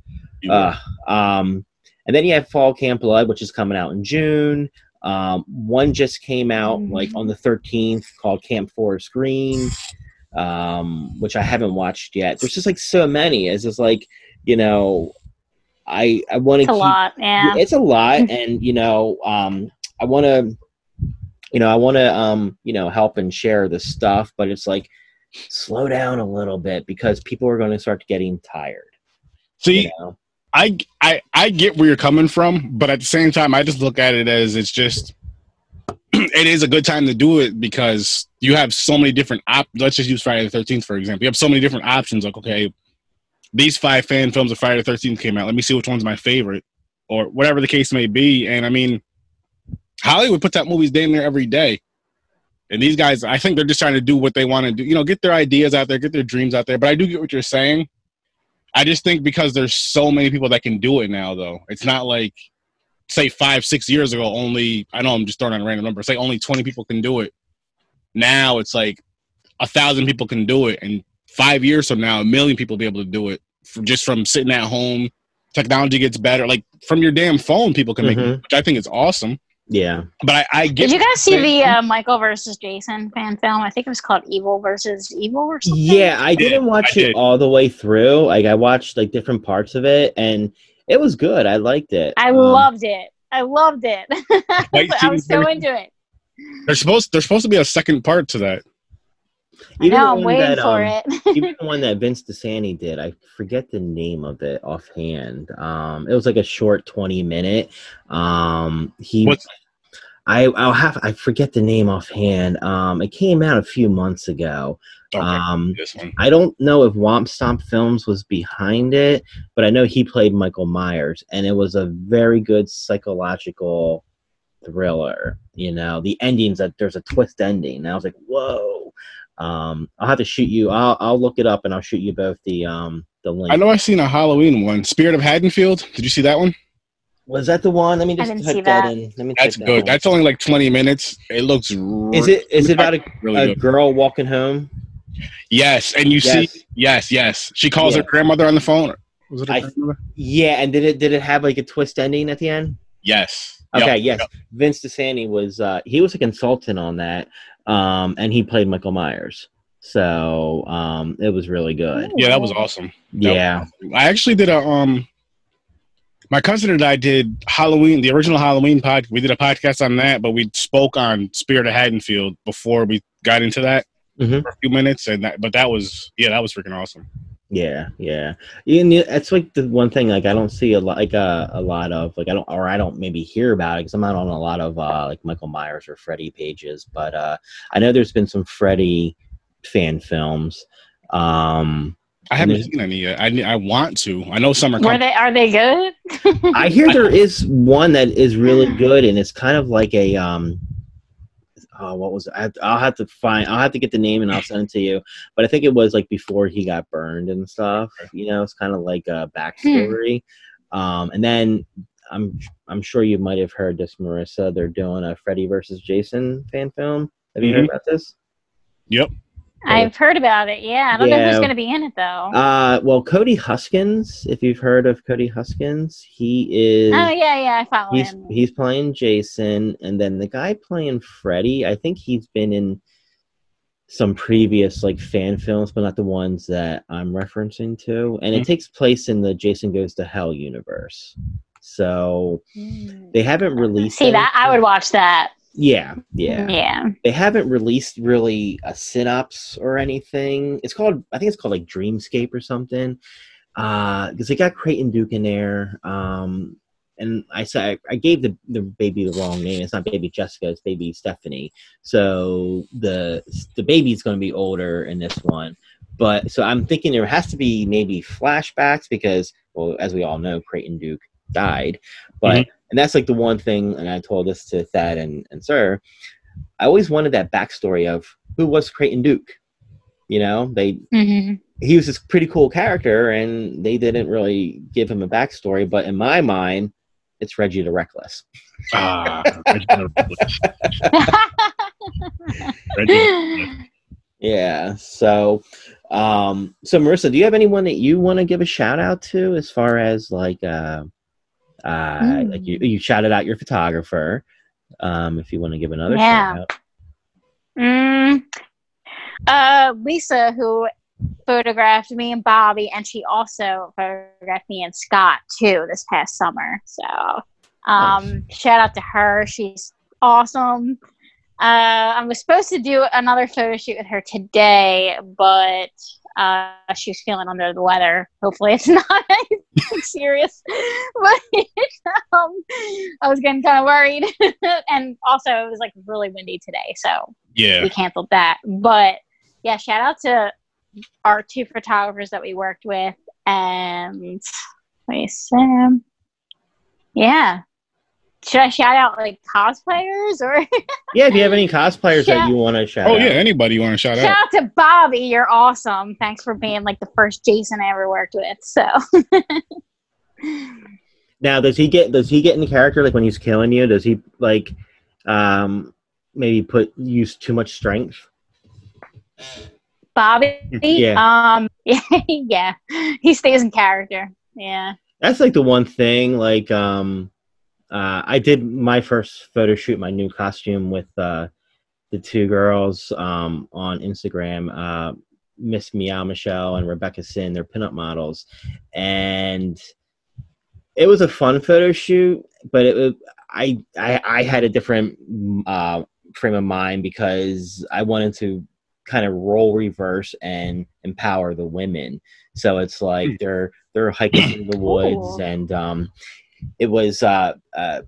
you Uh, um, and then you have Fall Camp Blood, which is coming out in June. Um, one just came out Mhm. like on the 13th called Camp Forest Green, um, which I haven't watched yet. There's just like so many. It's just like, you know, I I want to It's a keep lot, yeah. it's a lot and you know um i want to you know i want to um you know help and share this stuff but it's like slow down a little bit because people are going to start getting tired see. you know I, I I get where you're coming from, but at the same time, I just look at it as it's just it is a good time to do it because you have so many different op. Let's just use Friday the Thirteenth for example. You have so many different options. Like, okay, these five fan films of Friday the Thirteenth came out. Let me see which one's my favorite, or whatever the case may be. And I mean, Hollywood puts out movies damn near every day. And these guys, I think they're just trying to do what they want to do. You know, get their ideas out there, get their dreams out there. But I do get what you're saying. I just think because there's so many people that can do it now, though. It's not like, say, five, six years ago, only, I know I'm just throwing out a random number, say only 20 people can do it. Now it's like a thousand people can do it. And five years from now, a million people will be able to do it from, just from sitting at home. Technology gets better. Like from your damn phone, people can make it, which I think is awesome. Yeah. But I, I get Did you guys see the uh, Michael versus Jason fan film? I think it was called Evil versus Evil or something. Yeah, I didn't watch I it did. all the way through. Like I watched like different parts of it and it was good. I liked it. I Um, loved it. I loved it. I was so into it. There's supposed there's supposed to be a second part to that. I know, the I'm waiting that, for um, it. even the one that Vince DiSanti did, I forget the name of it offhand. Um, it was like a short twenty minute. Um, he, What's- I, I'll have, I forget the name offhand. Um, it came out a few months ago. Okay, Um. I don't know if Womp Stomp Films was behind it, but I know he played Michael Myers, and it was a very good psychological thriller. You know, the endings that there's a twist ending. And I was like, whoa. Um, I'll have to shoot you. I'll I'll look it up and I'll shoot you both the um the link. I know I've seen a Halloween one. Spirit of Haddonfield. Did you see that one? Was that the one? Let me I just didn't type that. that. in. Let me That's type that good. one. That's only like 20 minutes. It looks. Is it is it about a, really a girl walking home? Yes, and you Yes. see, yes, yes. She calls Yeah. her grandmother on the phone. Was it her I- grandmother? Yeah, and did it did it have like a twist ending at the end? Yes. Yep, Okay, yes. yep. Vince DiSanti was uh he was a consultant on that. Um and he played Michael Myers. So um it was really good. Yeah, that was awesome. That was Yeah. awesome. I actually did a um. My cousin and I did Halloween, the original Halloween pod. We did a podcast on that, but we spoke on Spirit of Haddonfield before we got into that Mhm. for a few minutes, and that. But that was yeah, that was freaking awesome. Yeah, yeah. And that's like the one thing like I don't see a lot like uh, a lot of like I don't or I don't maybe hear about it because I'm not on a lot of uh like Michael Myers or Freddy pages, but uh I know there's been some Freddy fan films. Um I haven't seen any yet. I I want to. I know some are Were coming. they? Are they good? I hear there is one that is really good, and it's kind of like a um. Oh, what was it? I have to, I'll have to find. I'll have to get the name and I'll send it to you. But I think it was like before he got burned and stuff. You know, it's kind of like a backstory. Um, and then I'm I'm sure you might have heard this, Marissa. They're doing a Freddy versus Jason fan film. Have you heard about this? Yep. I've heard about it. Yeah, I don't know who's going to be in it though. Uh, well, Cody Huskins. If you've heard of Cody Huskins, he is. oh yeah, yeah, I follow he's him. he's playing Jason, and then the guy playing Freddy. I think he's been in some previous like fan films, but not the ones that I'm referencing to. And it Mhm. takes place in the Jason Goes to Hell universe. So Mm. they haven't released. See that? I would watch that. Yeah, yeah. Yeah. They haven't released really a synopsis or anything. It's called, I think it's called like Dreamscape or something. Uh, because they got Creighton Duke in there. Um, and I said I gave the, the baby the wrong name. It's not baby Jessica. It's baby Stephanie. So the the baby's going to be older in this one. But so I'm thinking there has to be maybe flashbacks because, well, as we all know, Creighton Duke died. But and that's like the one thing. And I told this to Thad and and Sir. I always wanted that backstory of who was Creighton Duke. You know, they hmm he was this pretty cool character and they didn't really give him a backstory but in my mind it's reggie the reckless Ah, Reggie- the Reggie- yeah so um so marissa do you have anyone that you want to give a shout out to as far as like uh uh like you, you shouted out your photographer um if you want to give another Yeah. shout out Mm, uh, Lisa, who photographed me and Bobby, and she also photographed me and Scott too this past summer. So, um, shout out to her. She's awesome. Uh, I was supposed to do another photo shoot with her today, but uh, she's feeling under the weather. Hopefully, it's not serious. But um, I was getting kind of worried, and also it was like really windy today, so Yeah. we canceled that. But yeah, shout out to our two photographers that we worked with, and wait, Sam. Yeah. Should I shout out like cosplayers or Yeah, if you have any cosplayers Yeah. that you want to shout out? Oh out. yeah. Anybody you want to shout shout out? Shout out to Bobby? You're awesome. Thanks for being like the first Jason I ever worked with. So Now, does he get does he get in character like when he's killing you? Does he like um maybe put use too much strength? Bobby, Yeah. um, yeah, he stays in character. Yeah. That's like the one thing. Like um, uh, I did my first photo shoot, my new costume with uh, the two girls um on Instagram. Uh, Miss Meow Michelle and Rebecca Sin, they're pinup models, and it was a fun photo shoot. But it was I I, I had a different uh, frame of mind because I wanted to kind of role reverse and empower the women. So it's like they're they're hiking through the woods, Cool. and um, it was uh, uh,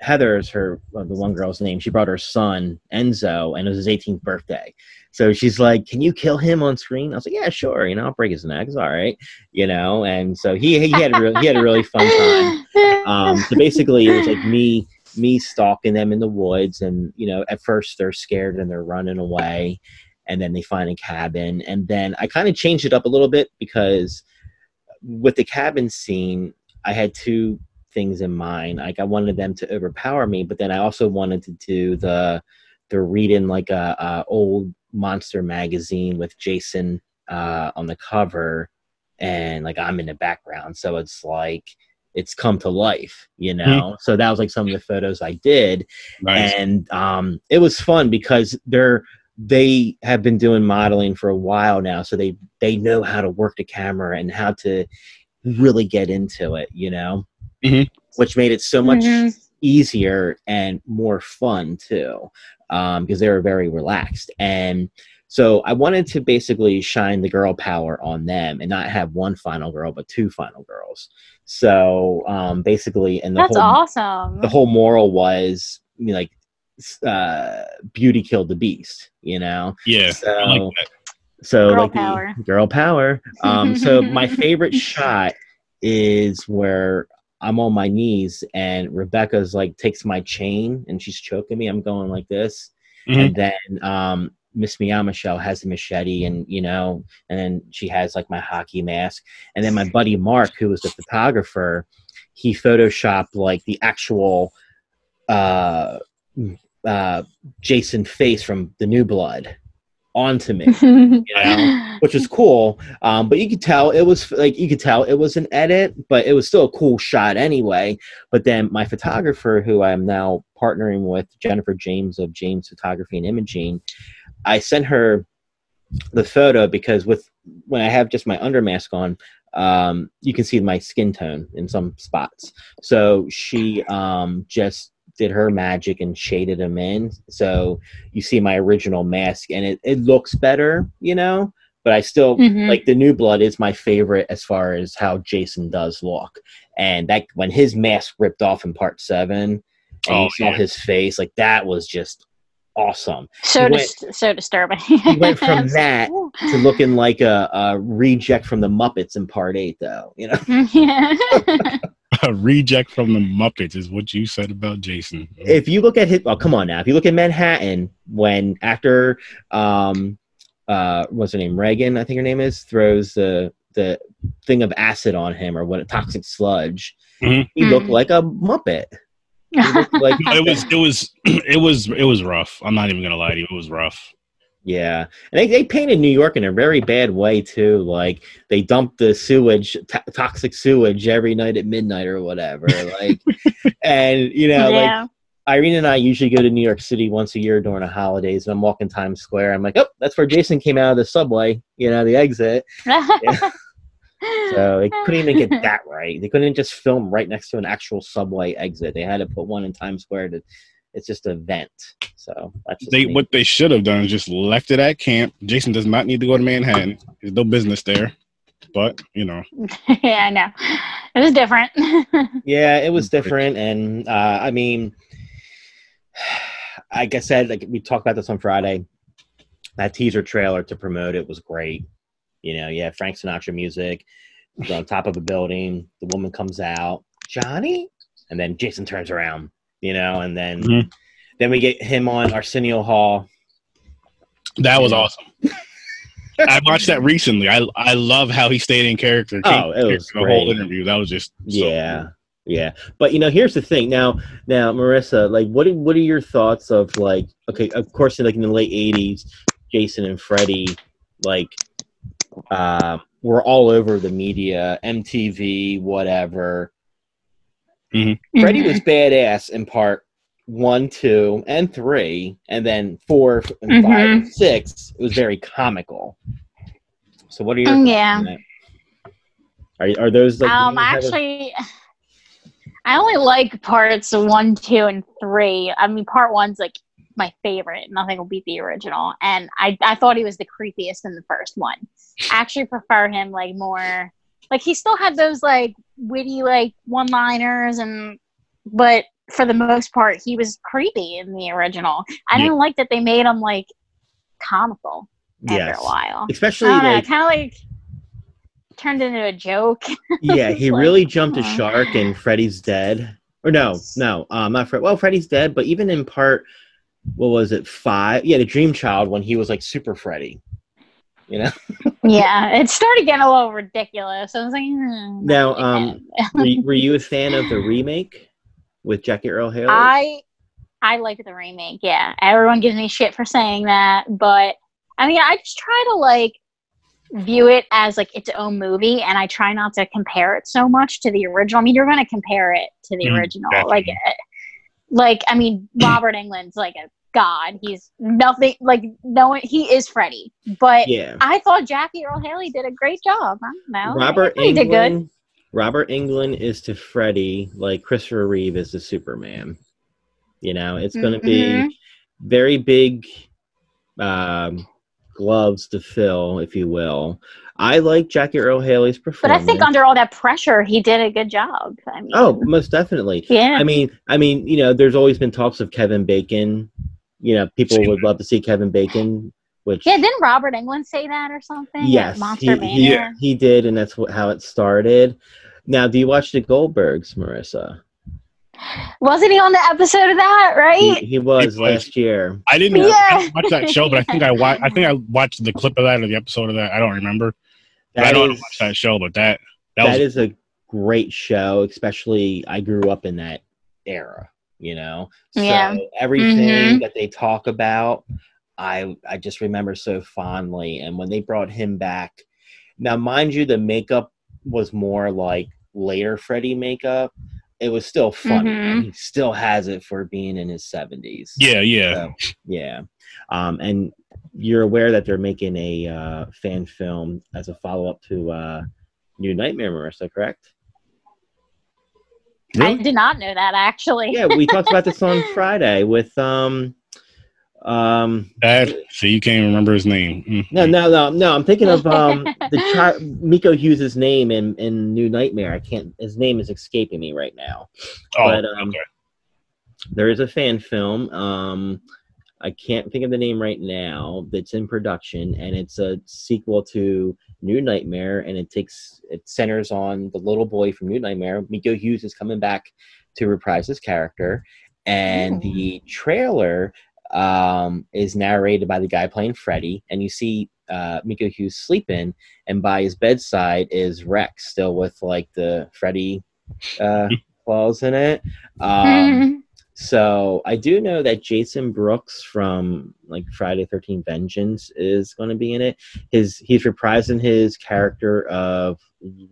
Heather's her well, the one girl's name. She brought her son Enzo, and it was his 18th birthday. So she's like, "Can you kill him on screen?" I was like, "Yeah, sure. You know, I'll break his neck. It's all right. You know." And so he he had a real, he had a really fun time um, so basically it was like me me stalking them in the woods and you know at first they're scared and they're running away and then they find a cabin and then i kind of changed it up a little bit because with the cabin scene i had two things in mind. Like i wanted them to overpower me but then i also wanted to do the the reading like a, a old monster magazine with jason uh, on the cover. And like i'm in the background so it's like it's come to life you know? So that was like some of the photos i did. Nice. and um, it was fun because they're they have been doing modeling for a while now so they they know how to work the camera and how to really get into it you know Mhm. which made it so much Mhm. easier and more fun too um, because they were very relaxed and so i wanted to basically shine the girl power on them and not have one final girl but two final girls so um, basically and the That's whole awesome. the whole moral was you know, like uh beauty killed the beast you know yeah. so I like that. so Girl like the- power. girl power um so my favorite shot is where i'm on my knees and rebecca's like takes my chain and she's choking me. I'm going like this. Mhm. and then um Miss Meow Michelle has the machete, and you know, and then she has like my hockey mask, and then my buddy Mark, who was the photographer, he photoshopped like the actual uh, uh, Jason face from the New Blood onto me, you know, which was cool. Um, but you could tell it was like you could tell it was an edit, but it was still a cool shot anyway. But then my photographer, who I'm now partnering with, Jennifer James of James Photography and Imaging, I sent her the photo because with when I have just my under mask on, um, you can see my skin tone in some spots. So she um, just did her magic and shaded them in. So you see my original mask, and it, it looks better, you know. But I still Mhm. like the new blood is my favorite as far as how Jason does look. And that when his mask ripped off in part seven, and Oh, you saw yeah. his face, like that was just awesome so He dis- so disturbing. he went from that to looking like a, a reject from the Muppets in Part Eight, though. You know, yeah. A reject from the Muppets is what you said about Jason. if you look at his, oh come on now, if you look at Manhattan, when after um, uh, what's her name, Reagan, I think her name is, throws the the thing of acid on him or what a toxic sludge, Mhm. he looked Mhm. like a Muppet. Like it was it was it was it was rough. I'm not even gonna lie to you. It was rough. Yeah, and they, they painted New York in a very bad way too. Like they dumped the sewage, to- toxic sewage, every night at midnight or whatever. Like, and you know, like. Irene and I usually go to New York City once a year during the holidays, and I'm walking Times Square. I'm like, oh, that's where Jason came out of the subway. You know, the exit. So they couldn't even get that right. They couldn't just film right next to an actual subway exit. They had to put one in Times Square to it's just a vent. So that's just They me. what they should have done is just left it at camp. Jason does not need to go to Manhattan. There's no business there. But you know, yeah, I know. It was different. Yeah, it was different, and uh, I mean, like I said, like we talked about this on Friday. That teaser trailer to promote it was great. You know, yeah, Frank Sinatra music he's on top of a building. The woman comes out, Johnny, and then Jason turns around. You know, and then Mhm. then we get him on Arsenio Hall. that was awesome. I watched that recently. I I love how he stayed in character. Oh, it was the whole interview. That was just so yeah cool. yeah but you know here's the thing now now marissa like what are, what are your thoughts of like okay of course like in the late 80s jason and freddie like uh, were all over the media mtv whatever freddie was badass in part one two and three and then four and five and six it was very comical so what are your Mm, yeah. on that? Are, are those like um, do you have a- actually, I only like parts one, two, and three. I mean, part one's like my favorite. Nothing will beat the original, and I I thought he was the creepiest in the first one. I actually prefer him like more. Like he still had those like witty like one liners and, but for the most part, he was creepy in the original. I Yeah. didn't like that they made him like comical after yes a while. especially know, like kind of like turned into a joke. yeah he like, really jumped a shark in freddy's dead or no no um not fred well freddy's dead but even in part what was it five yeah the dream child when he was like super freddy you know yeah, it started getting a little ridiculous. I was like, hmm, Now, um, were, you, were you a fan of the remake with jackie earle haley I I like the remake. Yeah, everyone gives me shit for saying that, but I mean, I just try to like view it as like its own movie, and I try not to compare it so much to the original. I mean, you're going to compare it to the Mm, original, definitely. like, eh, like I mean, Robert Englund's like a god. He's nothing like no one. He is Freddy, but. yeah I thought Jackie Earle Haley did a great job. I don't know. robert he did good. englund robert englund is to freddy like christopher reeve is to superman you know it's going to Mhm. be very big um, gloves to fill, if you will. I like Jackie Earle Haley's performance, But. I think under all that pressure, he did a good job. I mean, oh, most definitely. yeah. I mean, I mean, you know, there's always been talks of Kevin Bacon. You know, people Same. would love to see Kevin Bacon, which yeah, didn't Robert Englund say that or something? yes, Monster he, Mania. he, he did, and that's what, how it started. Now, do you watch the Goldbergs, Marissa? Wasn't he on the episode of that, right? he was was. last year. I didn't, Yeah. I didn't watch that show, but I think I wa- I think I watched the clip of that or the episode of that. I don't remember. But I don't I is- watched that show, but that that, that was is a great show especially i grew up in that era you know so Yeah. everything Mhm. that they talk about i i just remember so fondly and when they brought him back now mind you the makeup was more like later freddy makeup it was still funny Mhm. he still has it for being in his 70s yeah, yeah. so, yeah. Um, and you're aware that they're making a uh, fan film as a follow up to uh, New Nightmare, Marissa, correct? I did not know that actually. Yeah, we talked about this on Friday with. Um, um, That so you can't remember his name. Mm. no, no, no, no. I'm thinking of um, the child, Miko Hughes' name in, in New Nightmare. I can't. His name is escaping me right now. Oh, but, um, okay. there is a fan film. Um, I can't think of the name right now. That's in production, and it's a sequel to New Nightmare, and it takes it centers on the little boy from New Nightmare. Miko Hughes is coming back to reprise his character, and Ooh. the trailer um, is narrated by the guy playing Freddy, and you see uh, Miko Hughes sleeping, and by his bedside is Rex, still with like the Freddy uh, claws in it. Um. so I do know that Jason Brooks from like Friday Thirteen Vengeance is going to be in it. His he's reprising his character of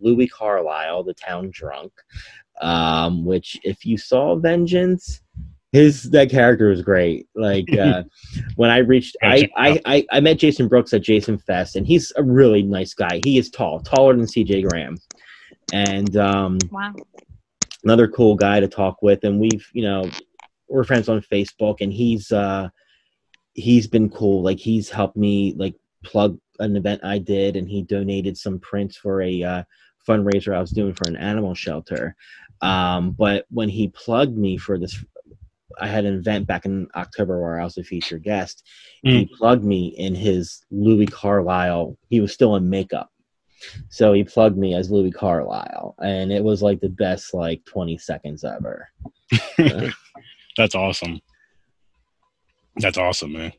Louis Carlisle, the town drunk. Um, which if you saw Vengeance, his that character was great. Like uh, when I reached, I, I I I met Jason Brooks at Jason Fest, and he's a really nice guy. He is tall, taller than C.J. Graham, and um, Wow. another cool guy to talk with and we've you know we're friends on Facebook, and he's uh, he's been cool. Like he's helped me like plug an event I did, and he donated some prints for a uh, fundraiser I was doing for an animal shelter. Um, but when he plugged me for this, I had an event back in October where I was a featured guest. He plugged me in his Louis Carlisle. He was still in makeup. So he plugged me as Louis Carlisle, and it was like the best like 20 seconds ever. That's awesome. That's awesome, man.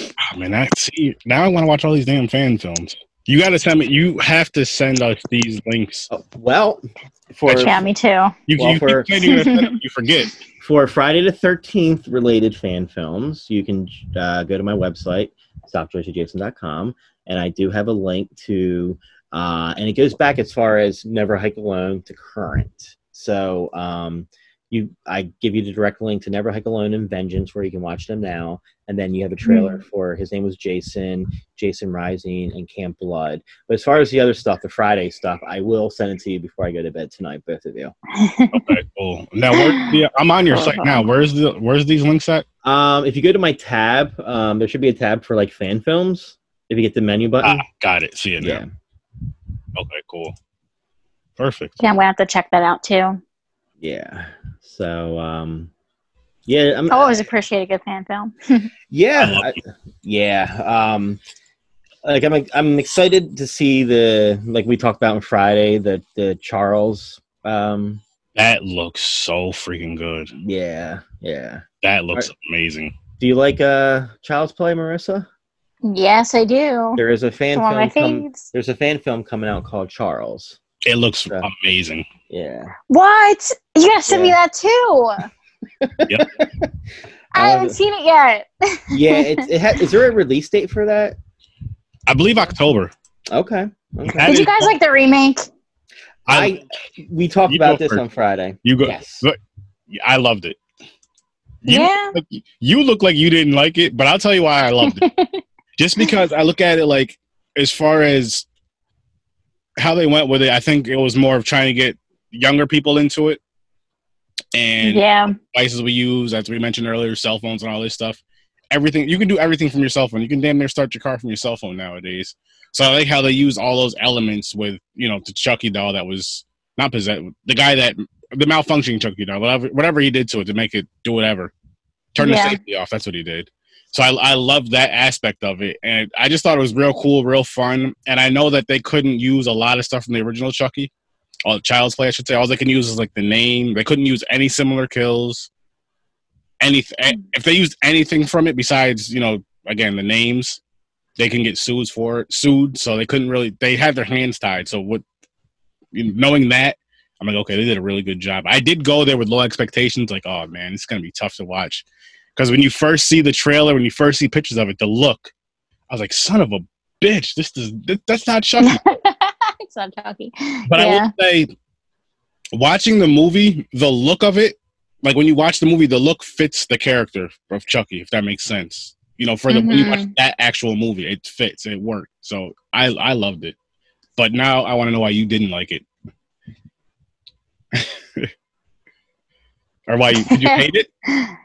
Oh, man, I see. Now I want to watch all these damn fan films. You got to send me. You have to send us these links. Oh, well, for Yeah, me too. You, Well, you for- keep saying you're gonna send them, you forget. for Friday the 13th related fan films, you can uh, go to my website, stopjoycejason.com, and I do have a link to, uh, and it goes back as far as Never Hike Alone to current. So um, you, I give you the direct link to Never Hike Alone and Vengeance, where you can watch them now, and then you have a trailer for his name was Jason, Jason Rising, and Camp Blood. But as far as the other stuff, the Friday stuff, I will send it to you before I go to bed tonight, both of you. Okay, cool. Now, where, yeah, I'm on your site now. Where's the Where's these links at? Um, if you go to my tab, um, there should be a tab for like fan films. If you get the menu button, Ah, got it. See it now. yeah, Okay, cool. Perfect. Yeah, I'm gonna have to check that out too. Yeah. So, um, yeah, I'm, I always appreciate a good fan film. yeah, I yeah. Um, like I'm, I'm excited to see the like we talked about on Friday the the Charles. Um, That looks so freaking good. yeah, yeah. That looks amazing. Do you like uh Child's Play, Marissa? Yes, I do. There is a fan It's my film. Com- there's a fan film coming out called Charles. It looks Yeah. amazing. Yeah. What? You gotta send me that too. Yep. I haven't uh, seen it yet. Yeah. It, it ha- is there a release date for that? I believe October. Okay. Okay. Did you guys like the remake? I I we talked about this first. on Friday. you go. Yes. But I loved it. You, Yeah. look- you look like you didn't like it, but I'll tell you why I loved it. Just because I look at it like, as far as how they went with it, I think it was more of trying to get younger people into it. And Yeah. devices we use, as we mentioned earlier, cell phones and all this stuff. Everything you can do everything from your cell phone. You can damn near start your car from your cell phone nowadays. So I like how they use all those elements with you know the Chucky doll that was not possessed. The guy that the malfunctioning Chucky doll, whatever whatever he did to it to make it do whatever, turn Yeah. the safety off. That's what he did. So I I love that aspect of it, and I just thought it was real cool, real fun. And I know that they couldn't use a lot of stuff from the original Chucky, or Child's Play, I should say. All they can use is like the name. They couldn't use any similar kills. Anything eh, hmm. if they used anything from it besides you know again the names, they can get sued for it. Sued, so they couldn't really. They had their hands tied. So what? Knowing that, I'm like, okay, they did a really good job. I did go there with low expectations, like, oh man, it's gonna be tough to watch. Because when you first see the trailer, when you first see pictures of it, the look, I was like, son of a bitch, this is this, that's not Chucky. it's not Chucky. But I yeah. will say, watching the movie, the look of it, like when you watch the movie, the look fits the character of Chucky, if that makes sense. You know, for the when you watch mm-hmm. that actual movie, it fits, it worked. So I I loved it. But now I want to know why you didn't like it. or why you did you hate it?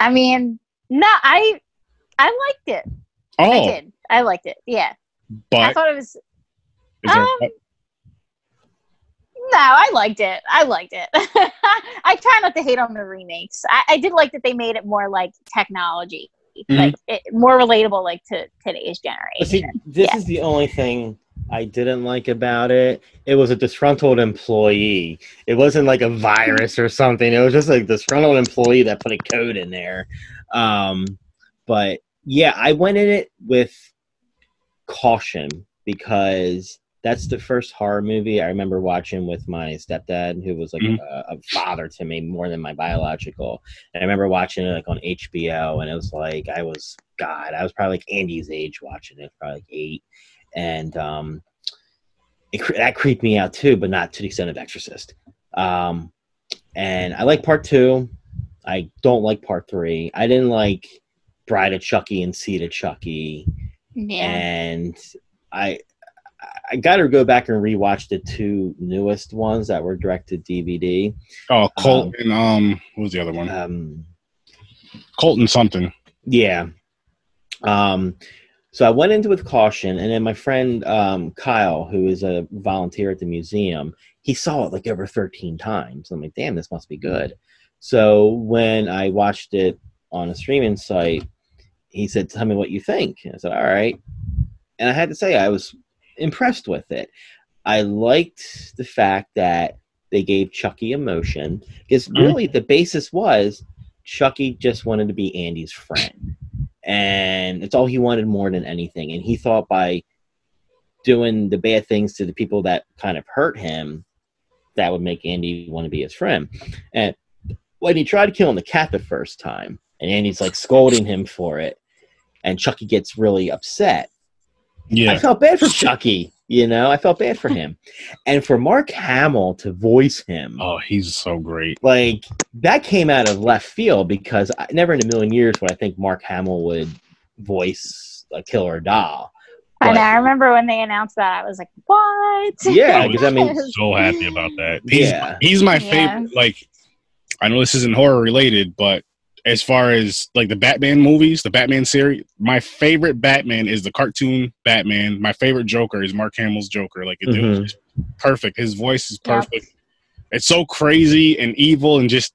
I mean, no, I I liked it. Oh. I did. I liked it. Yeah. I thought it was is there, Um, No, I liked it. I liked it. I try not to hate on the remakes. I, I did like that they made it more like technology, Mhm. like it, more relatable, like to today's But see, generation. this Yeah. is the only thing I didn't like about it. It was a disgruntled employee. It wasn't like a virus or something. It was just a disgruntled employee that put a code in there. Um, but yeah, I went in it with caution because that's the first horror movie I remember watching with my stepdad, who was like Mhm. a, a father to me more than my biological. And I remember watching it like on HBO, and it was like I was God. I was probably like Andy's age watching it, probably like eight, and um, it, that creeped me out too, but not to the extent of Exorcist. Um, and I like part two. I don't like part three. I didn't like Bride of Chucky and Seed of Chucky Yeah. and I I got to go back and rewatch the two newest ones that were directed DVD. Oh, Colt and um, what was the other one? Um, Colton something. yeah. Um, so I went into it with caution, and then my friend um, Kyle, who is a volunteer at the museum, he saw it like over 13 times. I'm like, damn, this must be good. So when I watched it on a streaming site, he said, "Tell me what you think." And I said, "All right." And I had to say, I was impressed with it. I liked the fact that they gave Chucky emotion because Mhm. really the basis was Chucky just wanted to be Andy's friend, and it's all he wanted more than anything. And he thought by doing the bad things to the people that kind of hurt him, that would make Andy want to be his friend. And when he tried killing the cat the first time, and Andy's like scolding him for it, and Chucky gets really upset. Yeah, I felt bad for Chucky, you know, I felt bad for him. And for Mark Hamill to voice him, Oh, he's so great. like that came out of left field because I, never in a million years would I think Mark Hamill would voice a killer doll. I know. I remember when they announced that. I was like, "What?" Yeah, I because I mean, So happy about that. He's, Yeah. he's my Yeah. favorite. Like, I know this isn't horror related, but as far as like the Batman movies, the Batman series, my favorite Batman is the cartoon Batman. My favorite Joker is Mark Hamill's Joker. Like, it, it was Mhm. just perfect. His voice is Yeah. perfect. It's so crazy and evil and just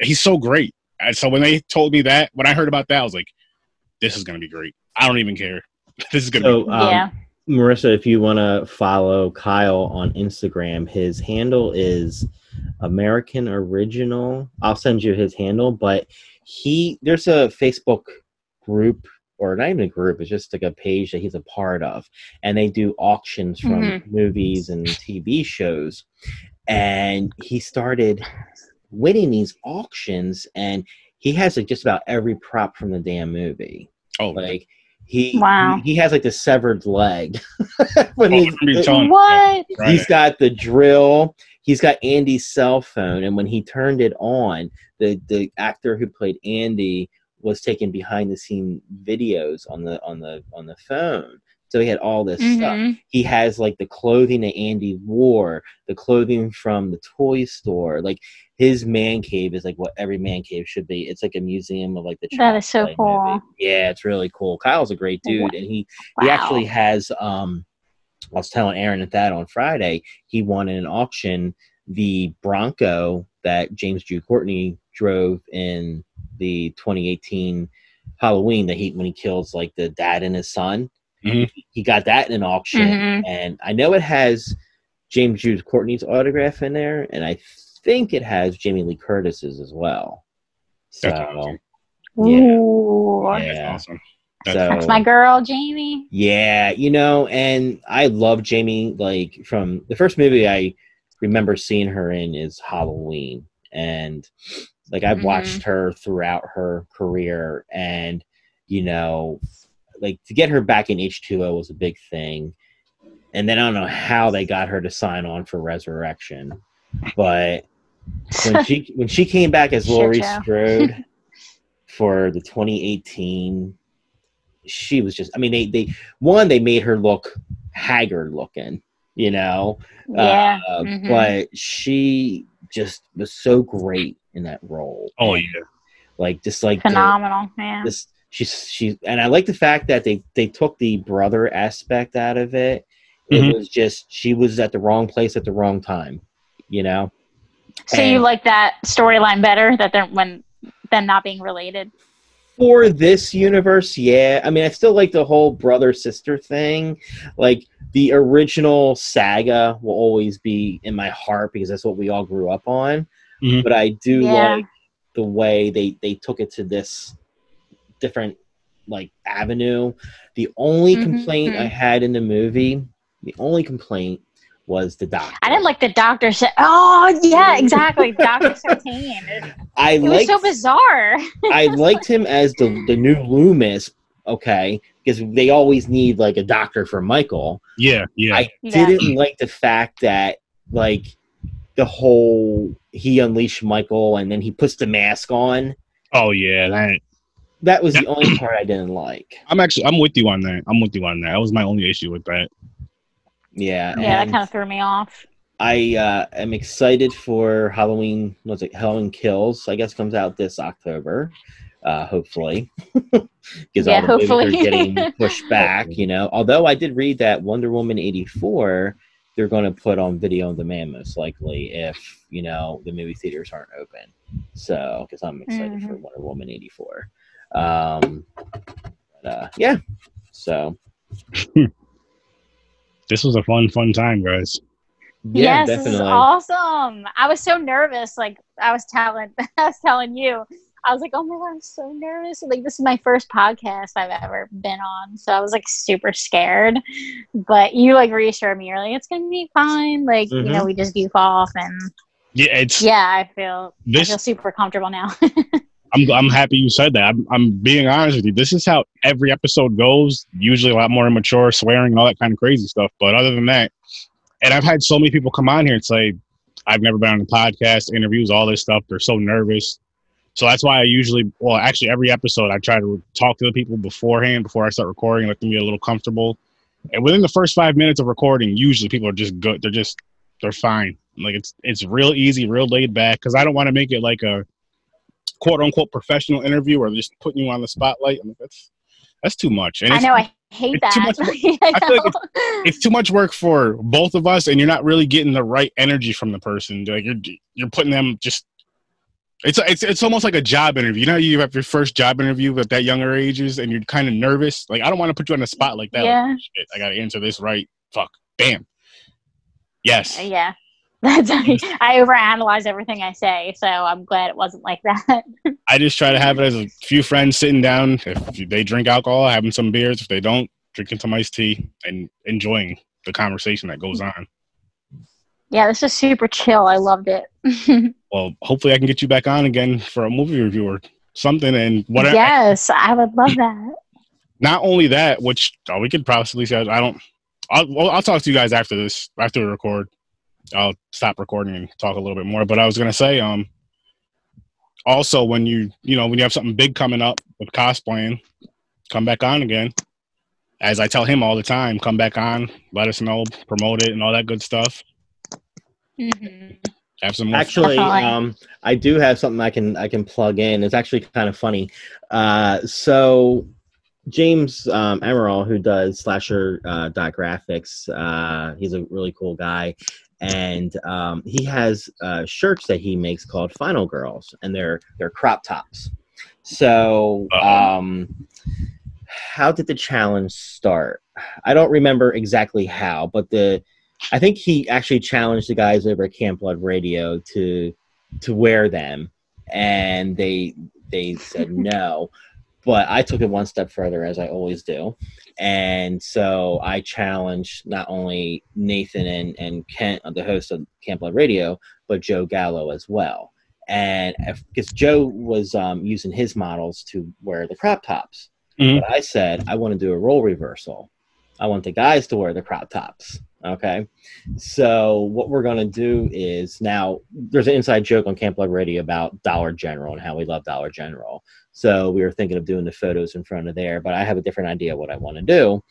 he's so great. And so when they told me that, when I heard about that, I was like, this is gonna be great. I don't even care. this is gonna be um, yeah. Marissa, if you want to follow Kyle on Instagram, his handle is American Original. I'll send you his handle, but he there's a Facebook group or not even a group, it's just like a page that he's a part of. And they do auctions from Mhm. movies and TV shows. And he started winning these auctions and he has like just about every prop from the damn movie. oh Like he Wow. he, he has like the severed leg. when Oh, he's- I remember you telling- What? right. he's got the drill. He's got Andy's cell phone, and when he turned it on, the the actor who played Andy was taking behind the scene videos on the on the on the phone. So he had all this stuff. Mhm. He has like the clothing that Andy wore, the clothing from the toy store. Like his man cave is like what every man cave should be. It's like a museum of like the. That is so Play movie. cool. Yeah, it's really cool. Kyle's a great dude, and he he actually has. Um, I was telling Aaron at that on Friday. He won in an auction the Bronco that James Jude Courtney drove in the 2018 Halloween that he when he kills like the dad and his son. Mhm. He got that in an auction, Mhm. and I know it has James Jude Courtney's autograph in there, and I think it has Jamie Lee Curtis's as well. So That's awesome. Yeah. Ooh. Yeah. That's awesome. so That's my girl, Jamie. Yeah, you know, and I love Jamie. Like from the first movie I remember seeing her in is Halloween, and like I've Mhm. watched her throughout her career, and you know, like to get her back in H two O was a big thing, and then I don't know how they got her to sign on for Resurrection, but when she when she came back as Laurie show. Strode for the 2018, she was just. I mean, they they one they made her look haggard looking, you know, yeah. uh, mhm. but she just was so great in that role. Oh And, yeah. like just like the- Phenomenal. Yeah. this she's she and I like the fact that they they took the brother aspect out of it. It Mhm. was just she was at the wrong place at the wrong time, you know. So you like that storyline better that they're when than not being related? For this universe, yeah. I mean, I still like the whole brother sister thing. Like the original saga will always be in my heart because that's what we all grew up on. Mhm. But I do Yeah. like the way they they took it to this different like avenue. The only Mhm, complaint I mhm. had in the movie, the only complaint was the doctor. I didn't like the Doctor. Se- oh yeah, exactly. Doctor Sartain. It, I it was liked so bizarre. I liked him as the the new Loomis, okay, because they always need like a doctor for Michael. Yeah, yeah. I Yeah. didn't like the fact that like the whole he unleashed Michael and then he puts the mask on. oh yeah. That, That was the only part I didn't like. I'm actually I'm with you on that. I'm with you on that. That was my only issue with that. Yeah, Yeah, that kind of threw me off. I uh, am excited for Halloween. What's it? Halloween Kills. I guess comes out this October. Uh, hopefully, because Yeah, all the movies are getting pushed back. You know, although I did read that Wonder Woman eighty four they're going to put on video on demand most likely if you know the movie theaters aren't open. So, because I'm excited for Wonder Woman eighty four. Um, but, uh, yeah. So This was a fun, fun time, guys. yeah, yes, this is awesome. I was so nervous. Like I was telling, I was telling you, I was like, "Oh my god, I'm so nervous!" Like this is my first podcast I've ever been on, so I was like super scared. But you like reassured me. You're like, "It's gonna be fine." Like you know, Mhm. we just goof off, and Yeah, it's yeah, I feel I this. feel super comfortable now. I'm I'm happy you said that. I'm I'm being honest with you. This is how every episode goes. Usually a lot more immature, swearing, and all that kind of crazy stuff. But other than that, and I've had so many people come on here and say, "I've never been on a podcast, interviews, all this stuff." They're so nervous. So that's why I usually, well, actually, every episode I try to talk to the people beforehand before I start recording, let them get a little comfortable. And within the first five minutes of recording, usually people are just good. They're just they're fine. Like it's it's real easy, real laid back. Because I don't want to make it like a quote unquote professional interview or just putting you on the spotlight. I'm like, that's that's too much. And I know I hate it's too much. I I feel like know. it's too much work for both of us, and you're not really getting the right energy from the person. Like you're you're putting them just. It's it's it's almost like a job interview. You know, you have your first job interview at that younger ages, and you're kind of nervous. Like I don't want to put you on the spot like that. Like, yeah, Shit, I got to answer this right. Fuck. Bam. Yes. Uh, yeah. That's I overanalyze everything I say, so I'm glad it wasn't like that. I just try to have it as a few friends sitting down. If they drink alcohol, having some beers. If they don't, drinking some iced tea and enjoying the conversation that goes mm. on. Yeah, this is super chill. I loved it. Well, hopefully, I can get you back on again for a movie review or something. And whatever. Yes, I would love that. Not only that, which oh, we could possibly say, I don't. I'll, well, I'll talk to you guys after this, after we record. I'll stop recording and talk a little bit more. But I was gonna say, um, also when you you know when you have something big coming up with cosplaying, come back on again. As I tell him all the time, come back on, let us know, promote it, and all that good stuff. Mhm. Have some more. Actually, um, I do have something I can I can plug in. It's actually kind of funny. Uh, so James um, Emerald, who does slasher uh, dot graphics, uh, he's a really cool guy, and um, he has uh, shirts that he makes called Final Girls, and they're they're crop tops. So, um, how did the challenge start? I don't remember exactly how, but the I think he actually challenged the guys over at Camp Blood Radio to to wear them, and they they said no. But I took it one step further, as I always do, and so I challenged not only Nathan and and Kent, the host of Camp Blood Radio, but Joe Gallo as well. And because Joe was um, using his models to wear the crop tops, Mhm. but I said I want to do a role reversal. I want the guys to wear the crop tops. Okay. So what we're gonna do is now there's an inside joke on Camp Radio about Dollar General and how we love Dollar General. So we were thinking of doing the photos in front of there, but I have a different idea what I want to do.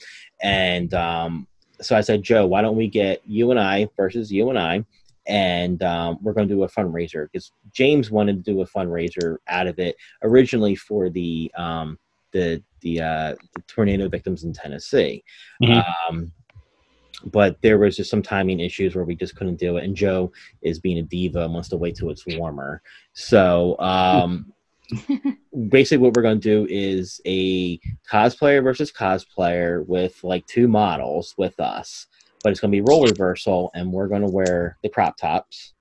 And um, so I said, Joe, why don't we get you and I versus you and I, and um, we're going to do a fundraiser because James wanted to do a fundraiser out of it originally for the um, the the, uh, the tornado victims in Tennessee. Mhm. Um, but there was just some timing issues where we just couldn't do it. And Joe is being a diva and wants to wait till it's warmer. So um, basically, what we're going to do is a cosplayer versus cosplayer with like two models with us. But it's going to be role reversal, and we're going to wear the crop tops,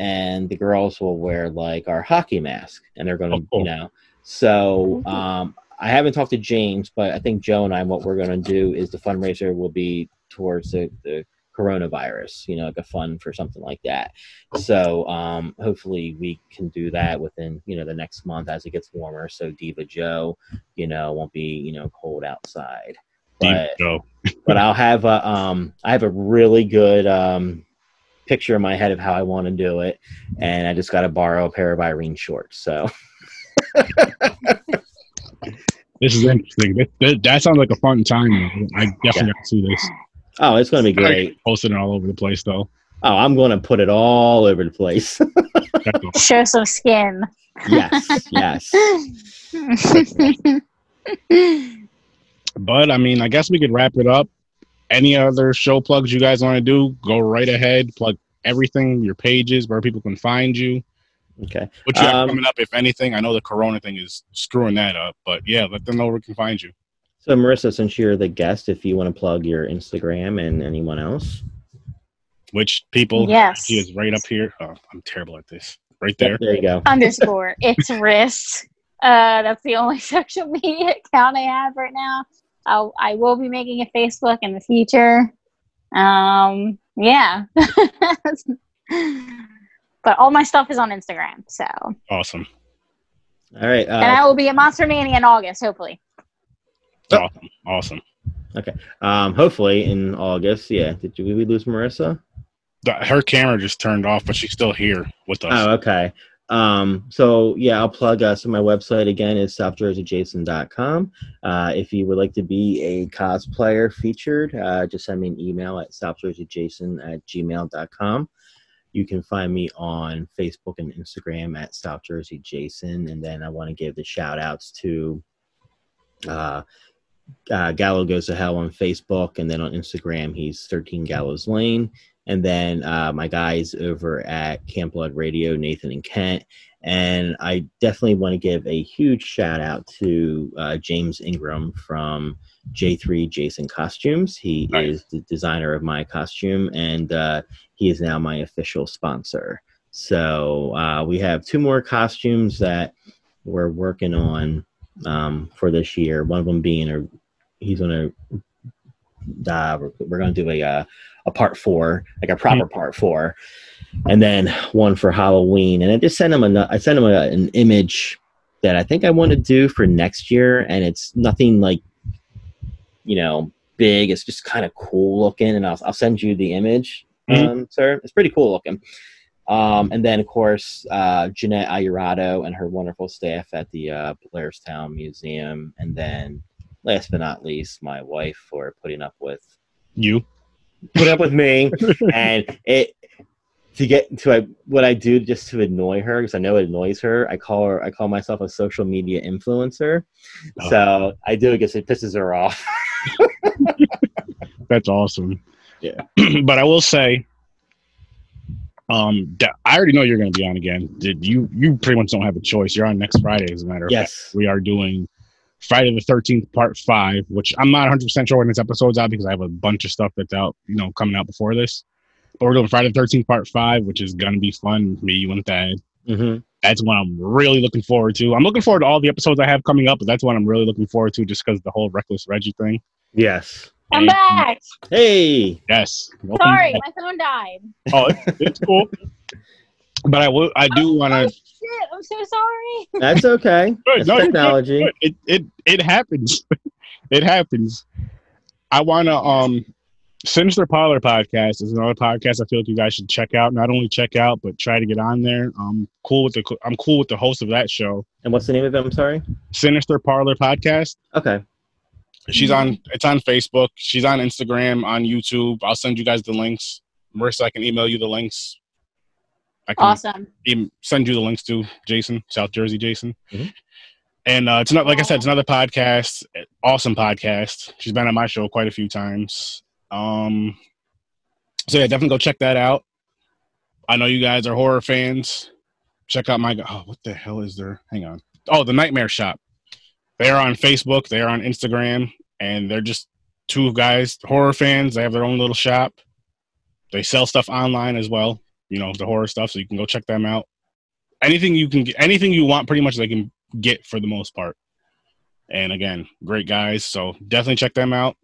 and the girls will wear like our hockey mask, and they're going to, Oh, cool. you know. So um, I haven't talked to James, but I think Joe and I, what we're going to do is the fundraiser will be towards the, the coronavirus, you know, like a fund for something like that. So um, hopefully we can do that within, you know, the next month as it gets warmer. So Diva Joe, you know, won't be, you know, cold outside. But, Joe. but I'll have a, um, I have a really good um, picture in my head of how I want to do it. And I just got to borrow a pair of Irene shorts. So This is interesting. That, that, that sounds like a fun time. I definitely got to see this. Oh, it's going to be great. Posting it all over the place though. Oh, I'm going to put it all over the place. Show some skin. yes, yes. But I mean, I guess we could wrap it up. Any other show plugs you guys want to do? Go right ahead. Plug everything, your pages, where people can find you. Okay. What you have Um, coming up, if anything. I know the Corona thing is screwing that up, but yeah, let them know where we can find you. So, Marissa, since you're the guest, if you want to plug your Instagram and anyone else, Which people? Yes. He is right up here. Oh, I'm terrible at this. Right there. there you go. Underscore. It's wrist. Uh, that's the only social media account I have right now. I'll, I will be making a Facebook in the future. Um, yeah. but all my stuff is on Instagram. So, Awesome. All right. and I Uh, will be at Monster Mania in August, hopefully. Awesome. Awesome. Okay. Um, hopefully in August. Yeah. Did you, we lose Marissa? The- Her camera just turned off, but she's still here with us. Oh, okay. Um, so yeah, I'll plug uh, so my website again is southjerseyjason.com. Uh, if you would like to be a cosplayer featured, uh, just send me an email at southjerseyjason at gmail.com. You can find me on Facebook and Instagram at South Jersey Jason. And then I want to give the shout outs to uh, uh, Gallo Goes to Hell on Facebook. And then on Instagram, he's 13 Gallows Lane. And then uh, my guys over at Camp Blood Radio, Nathan and Kent. And I definitely want to give a huge shout out to uh, James Ingram from J3 Jason Costumes. He Nice. is the designer of my costume, and uh, he is now my official sponsor. So uh, we have two more costumes that we're working on um, for this year. One of them being a he's gonna uh, we're, we're gonna do a uh, a part four, like a proper part four, and then one for Halloween. And I just sent him a I sent him a, an image that I think I want to do for next year, and it's nothing like you know big. It's just kind of cool looking, and I'll I'll send you the image, Mhm. um, sir. It's pretty cool looking. Um, and then, of course, uh, Jeanette Ayurado and her wonderful staff at the uh, Blairstown Museum. And then, last but not least, my wife for putting up with You. put up with me and it to get to I, what I do just to annoy her because I know it annoys her. I call her I call myself a social media influencer. Oh. So I do it because it pisses her off. That's awesome. Yeah. but I will say, um, I already know you're going to be on again. Did you? You pretty much don't have a choice. You're on next Friday, as a matter of fact. yes. We are doing Friday the Thirteenth Part Five, which I'm not 100 percent sure when this episode's out because I have a bunch of stuff that's out, you know, coming out before this. But we're doing Friday the Thirteenth Part Five, which is going to be fun. Me, you, and Thad. hmm That's what I'm really looking forward to. I'm looking forward to all the episodes I have coming up, but that's what I'm really looking forward to, just because the whole Reckless Reggie thing. Yes. I'm back. Hey. Yes. Welcome Sorry, back. my phone died. Oh, it's, it's cool. But I will. I do want Oh, to. shit, I'm so sorry. That's okay. Good, That's no, you're good, technology. good. It it it happens. it happens. I want to um. Sinister Parlor podcast is another podcast I feel like you guys should check out. Not only check out, but try to get on there. I'm cool with the I'm cool with the host of that show, And what's the name of it? I'm sorry. Sinister Parlor podcast. Okay. She's on. It's on Facebook. She's on Instagram, on YouTube. I'll send you guys the links. Marissa, I can email you the links. I can Awesome. em- send you the links to Jason, South Jersey Jason. Mhm. And uh, it's not like I said, it's another podcast, awesome podcast. She's been on my show quite a few times. Um, so yeah, definitely go check that out. I know you guys are horror fans. Check out my oh, what the hell is there? Hang on. Oh, the Nightmare Shop. They are on Facebook. They are on Instagram, and they're just two guys, horror fans. They have their own little shop. They sell stuff online as well you know the horror stuff so you can go check them out. Anything you can get anything you want pretty much they can get for the most part. And again great guys so definitely check them out.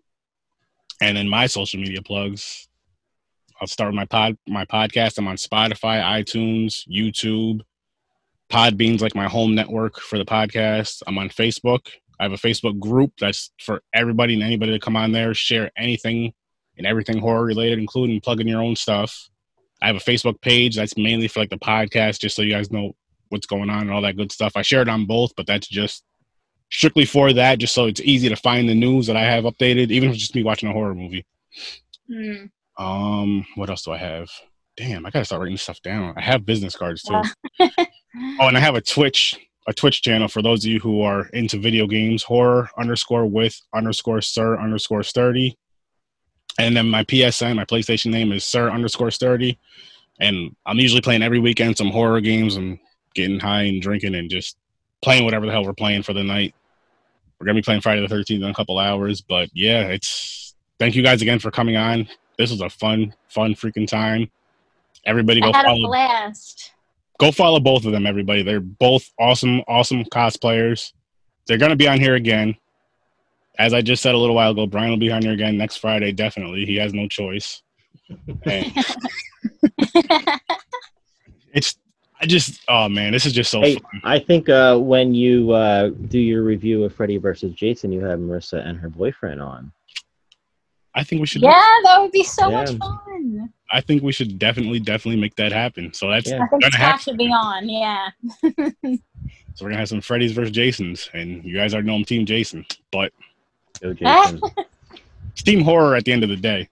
And then my social media plugs. I'll start with my pod my podcast. I'm on spotify itunes youtube podbean's like my home network for the podcast. I'm on facebook. I have a facebook group that's for everybody and anybody to come on there share anything and everything horror related including plugging your own stuff I have a Facebook page that's mainly for like the podcast, just so you guys know what's going on and all that good stuff. I share it on both, but that's just strictly for that, just so it's easy to find the news that I have updated, even if it's just me watching a horror movie. Mm. Um, what else do I have? Damn, I gotta start writing stuff down. I have business cards too. Yeah. Oh, and I have a Twitch a Twitch channel for those of you who are into video games. Horror underscore with underscore sir underscore sturdy, and then my PSN, my PlayStation name is sir underscore sturdy, and I'm usually playing every weekend some horror games and getting high and drinking and just playing whatever the hell we're playing for the night. We're gonna be playing Friday the 13th in a couple hours, but yeah, it's thank you guys again for coming on. This was a fun, fun freaking time. Everybody go I had a follow blast. go follow both of them, everybody. They're both awesome, awesome cosplayers. They're gonna be on here again. As I just said a little while ago, Brian will be on here again next Friday, definitely. He has no choice. It's I just oh man, this is just so Hey, fun. I think uh, when you uh, do your review of Freddy versus Jason, you have Marissa and her boyfriend on. I think we should yeah, that would be so Yeah. much fun. I think we should definitely, definitely make that happen. So that's Yeah. I think gonna Scott happen. should be on. Yeah. So we're gonna have some Freddy's versus Jasons, and you guys already know I'm Team Jason, but Go Jason. it's Horror at the end of the day.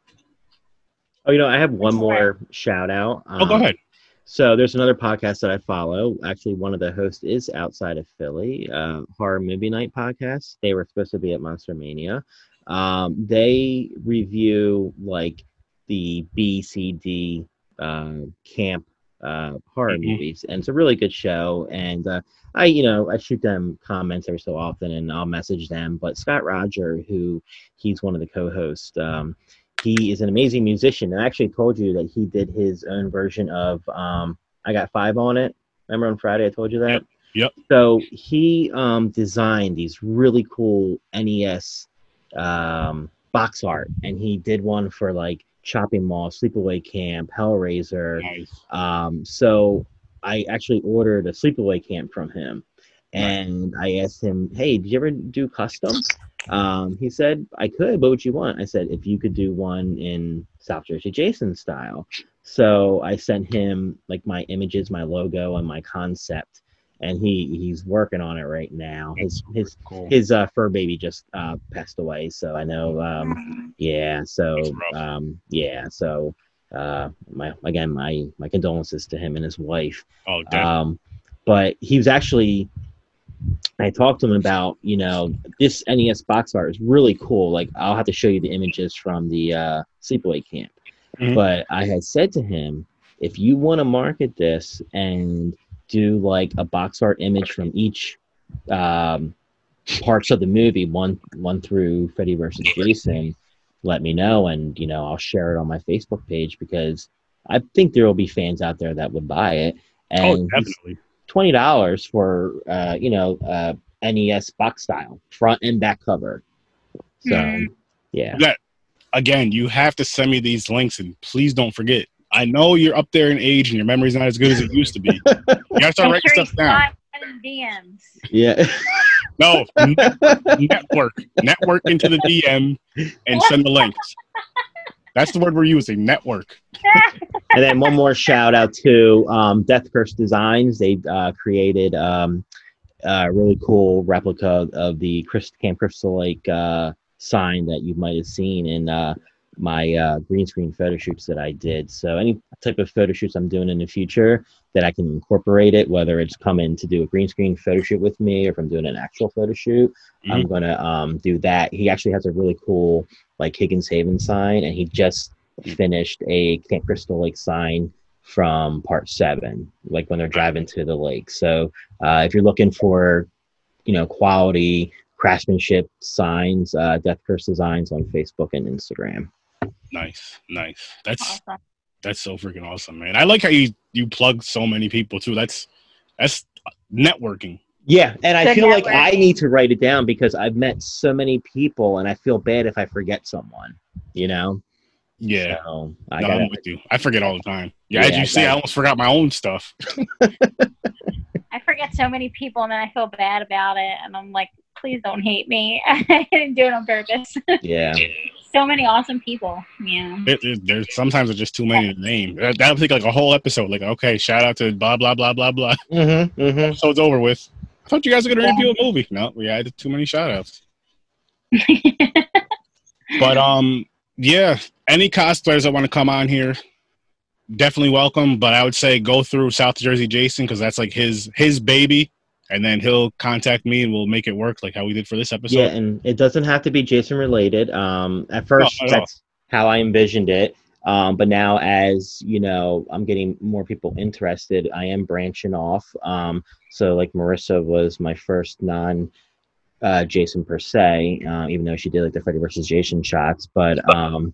oh, you know, I have one more shout out. Oh, go Um, ahead. So there's another podcast that I follow. Actually, one of the hosts is outside of Philly, uh, Horror Movie Night podcast. They were supposed to be at Monster Mania. Um, they review like the B, C, D uh, camp uh, horror Mhm. movies, and it's a really good show. And uh, I, you know, I shoot them comments every so often, and I'll message them. But Scott Roger, who he's one of the co-hosts. Um, he is an amazing musician. And I actually told you that he did his own version of um, I Got Five on it. Remember on Friday I told you that? Yep, yep. So he um, designed these really cool NES um, box art, and he did one for like Chopping Mall, Sleepaway Camp, Hellraiser. Nice. Um, so I actually ordered a sleepaway camp from him, and I asked him, "Hey, did you ever do custom?" Um, he said, "I could. but What would you want?" I said, "If you could do one in South Jersey Jason style." So I sent him like my images, my logo, and my concept, and he he's working on it right now. His his Cool. his uh, fur baby just uh, passed away, so I know. Um, yeah, so um, yeah, so uh, my again my my condolences to him and his wife. oh, definitely. Um, but he was actually. I talked to him about you know this NES box art is really cool. Like I'll have to show you the images from the uh, sleepaway camp. Mhm. But I had said to him, if you want to market this and do like a box art image from each um, parts of the movie, one one through Freddy versus Jason, let me know, and you know I'll share it on my Facebook page because I think there will be fans out there that would buy it. oh, And definitely. twenty dollars for uh, you know uh, NES box style front and back cover. So Mm. yeah, That again, you have to send me these links, and please don't forget. I know you're up there in age, and your memory's not as good as it used to be. You gotta start writing sure stuff down. DMs. yeah. No, n- network, network into the DM, and send the links. That's the word we're using. Network. and then one more shout out to um, Death Curse Designs. They uh, created um, a really cool replica of the Chris, Camp Crystal Lake uh, sign that you might have seen in uh, my uh, green screen photo shoots that I did. So any type of photo shoots I'm doing in the future that I can incorporate it, whether it's coming to do a green screen photo shoot with me or if I'm doing an actual photo shoot, I'm gonna um, do that. He actually has a really cool like Higgins Haven sign, and he just finished a Camp Crystal Lake sign from part seven, like when they're driving to the lake. So uh, if you're looking for, you know, quality craftsmanship signs, uh, Death Curse Designs on Facebook and Instagram. Nice, nice. That's Awesome. that's so freaking awesome, man. I like how you you plug so many people too. That's that's networking. Yeah, and I Good feel like I need to write it down because I've met so many people, and I feel bad if I forget someone. You know. Yeah. So I no, gotta. I'm with you. I forget all the time. Yeah, Yeah, as you I see, I almost forgot my own stuff. I forget so many people, and then I feel bad about it, and I'm like, please don't hate me. I didn't do it on purpose. Yeah. so many awesome people. Yeah. It, it, there's sometimes there's just too many to name. That, that'll take like a whole episode. Like, okay, shout out to blah blah blah blah blah. Mm-hmm. Mm-hmm. Episode's over with. I thought you guys were gonna Yeah. review a movie. No, we had too many shout outs. But um, yeah, any cosplayers that want to come on here, definitely welcome. But I would say go through South Jersey Jason because that's like his his baby, and then he'll contact me and we'll make it work like how we did for this episode. Yeah, and it doesn't have to be Jason related. Um, at first, not at all. that's how I envisioned it. Um, but now, as you know, I'm getting more people interested. I am branching off. Um, so, like Marissa was my first non uh, Jason per se, uh, even though she did like the Freddy versus Jason shots. But um,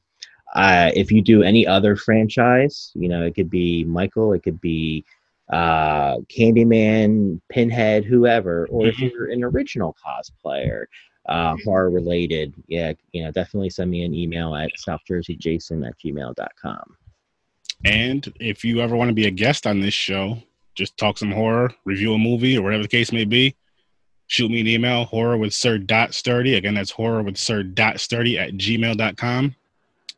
I, if you do any other franchise, you know, it could be Michael, it could be uh, Candyman, Pinhead, whoever, or if Mhm. you're an original cosplayer, uh, horror related, yeah, you know, definitely send me an email at southjerseyjason at gmail.com. And if you ever want to be a guest on this show, just talk some horror, review a movie, or whatever the case may be, shoot me an email, horror with sir dot sturdy. Again, that's horror with sir dot sturdy at gmail.com.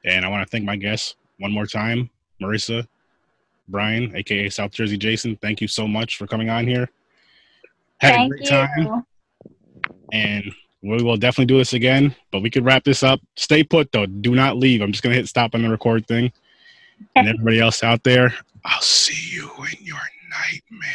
And I want to thank my guests one more time, Marissa, Brian, aka South Jersey Jason. Thank you so much for coming on here. Had Thank a great you. time, and we will definitely do this again. But we could wrap this up. Stay put though. Do not leave. I'm just gonna hit stop on the record thing. And everybody else out there, I'll see you in your nightmare.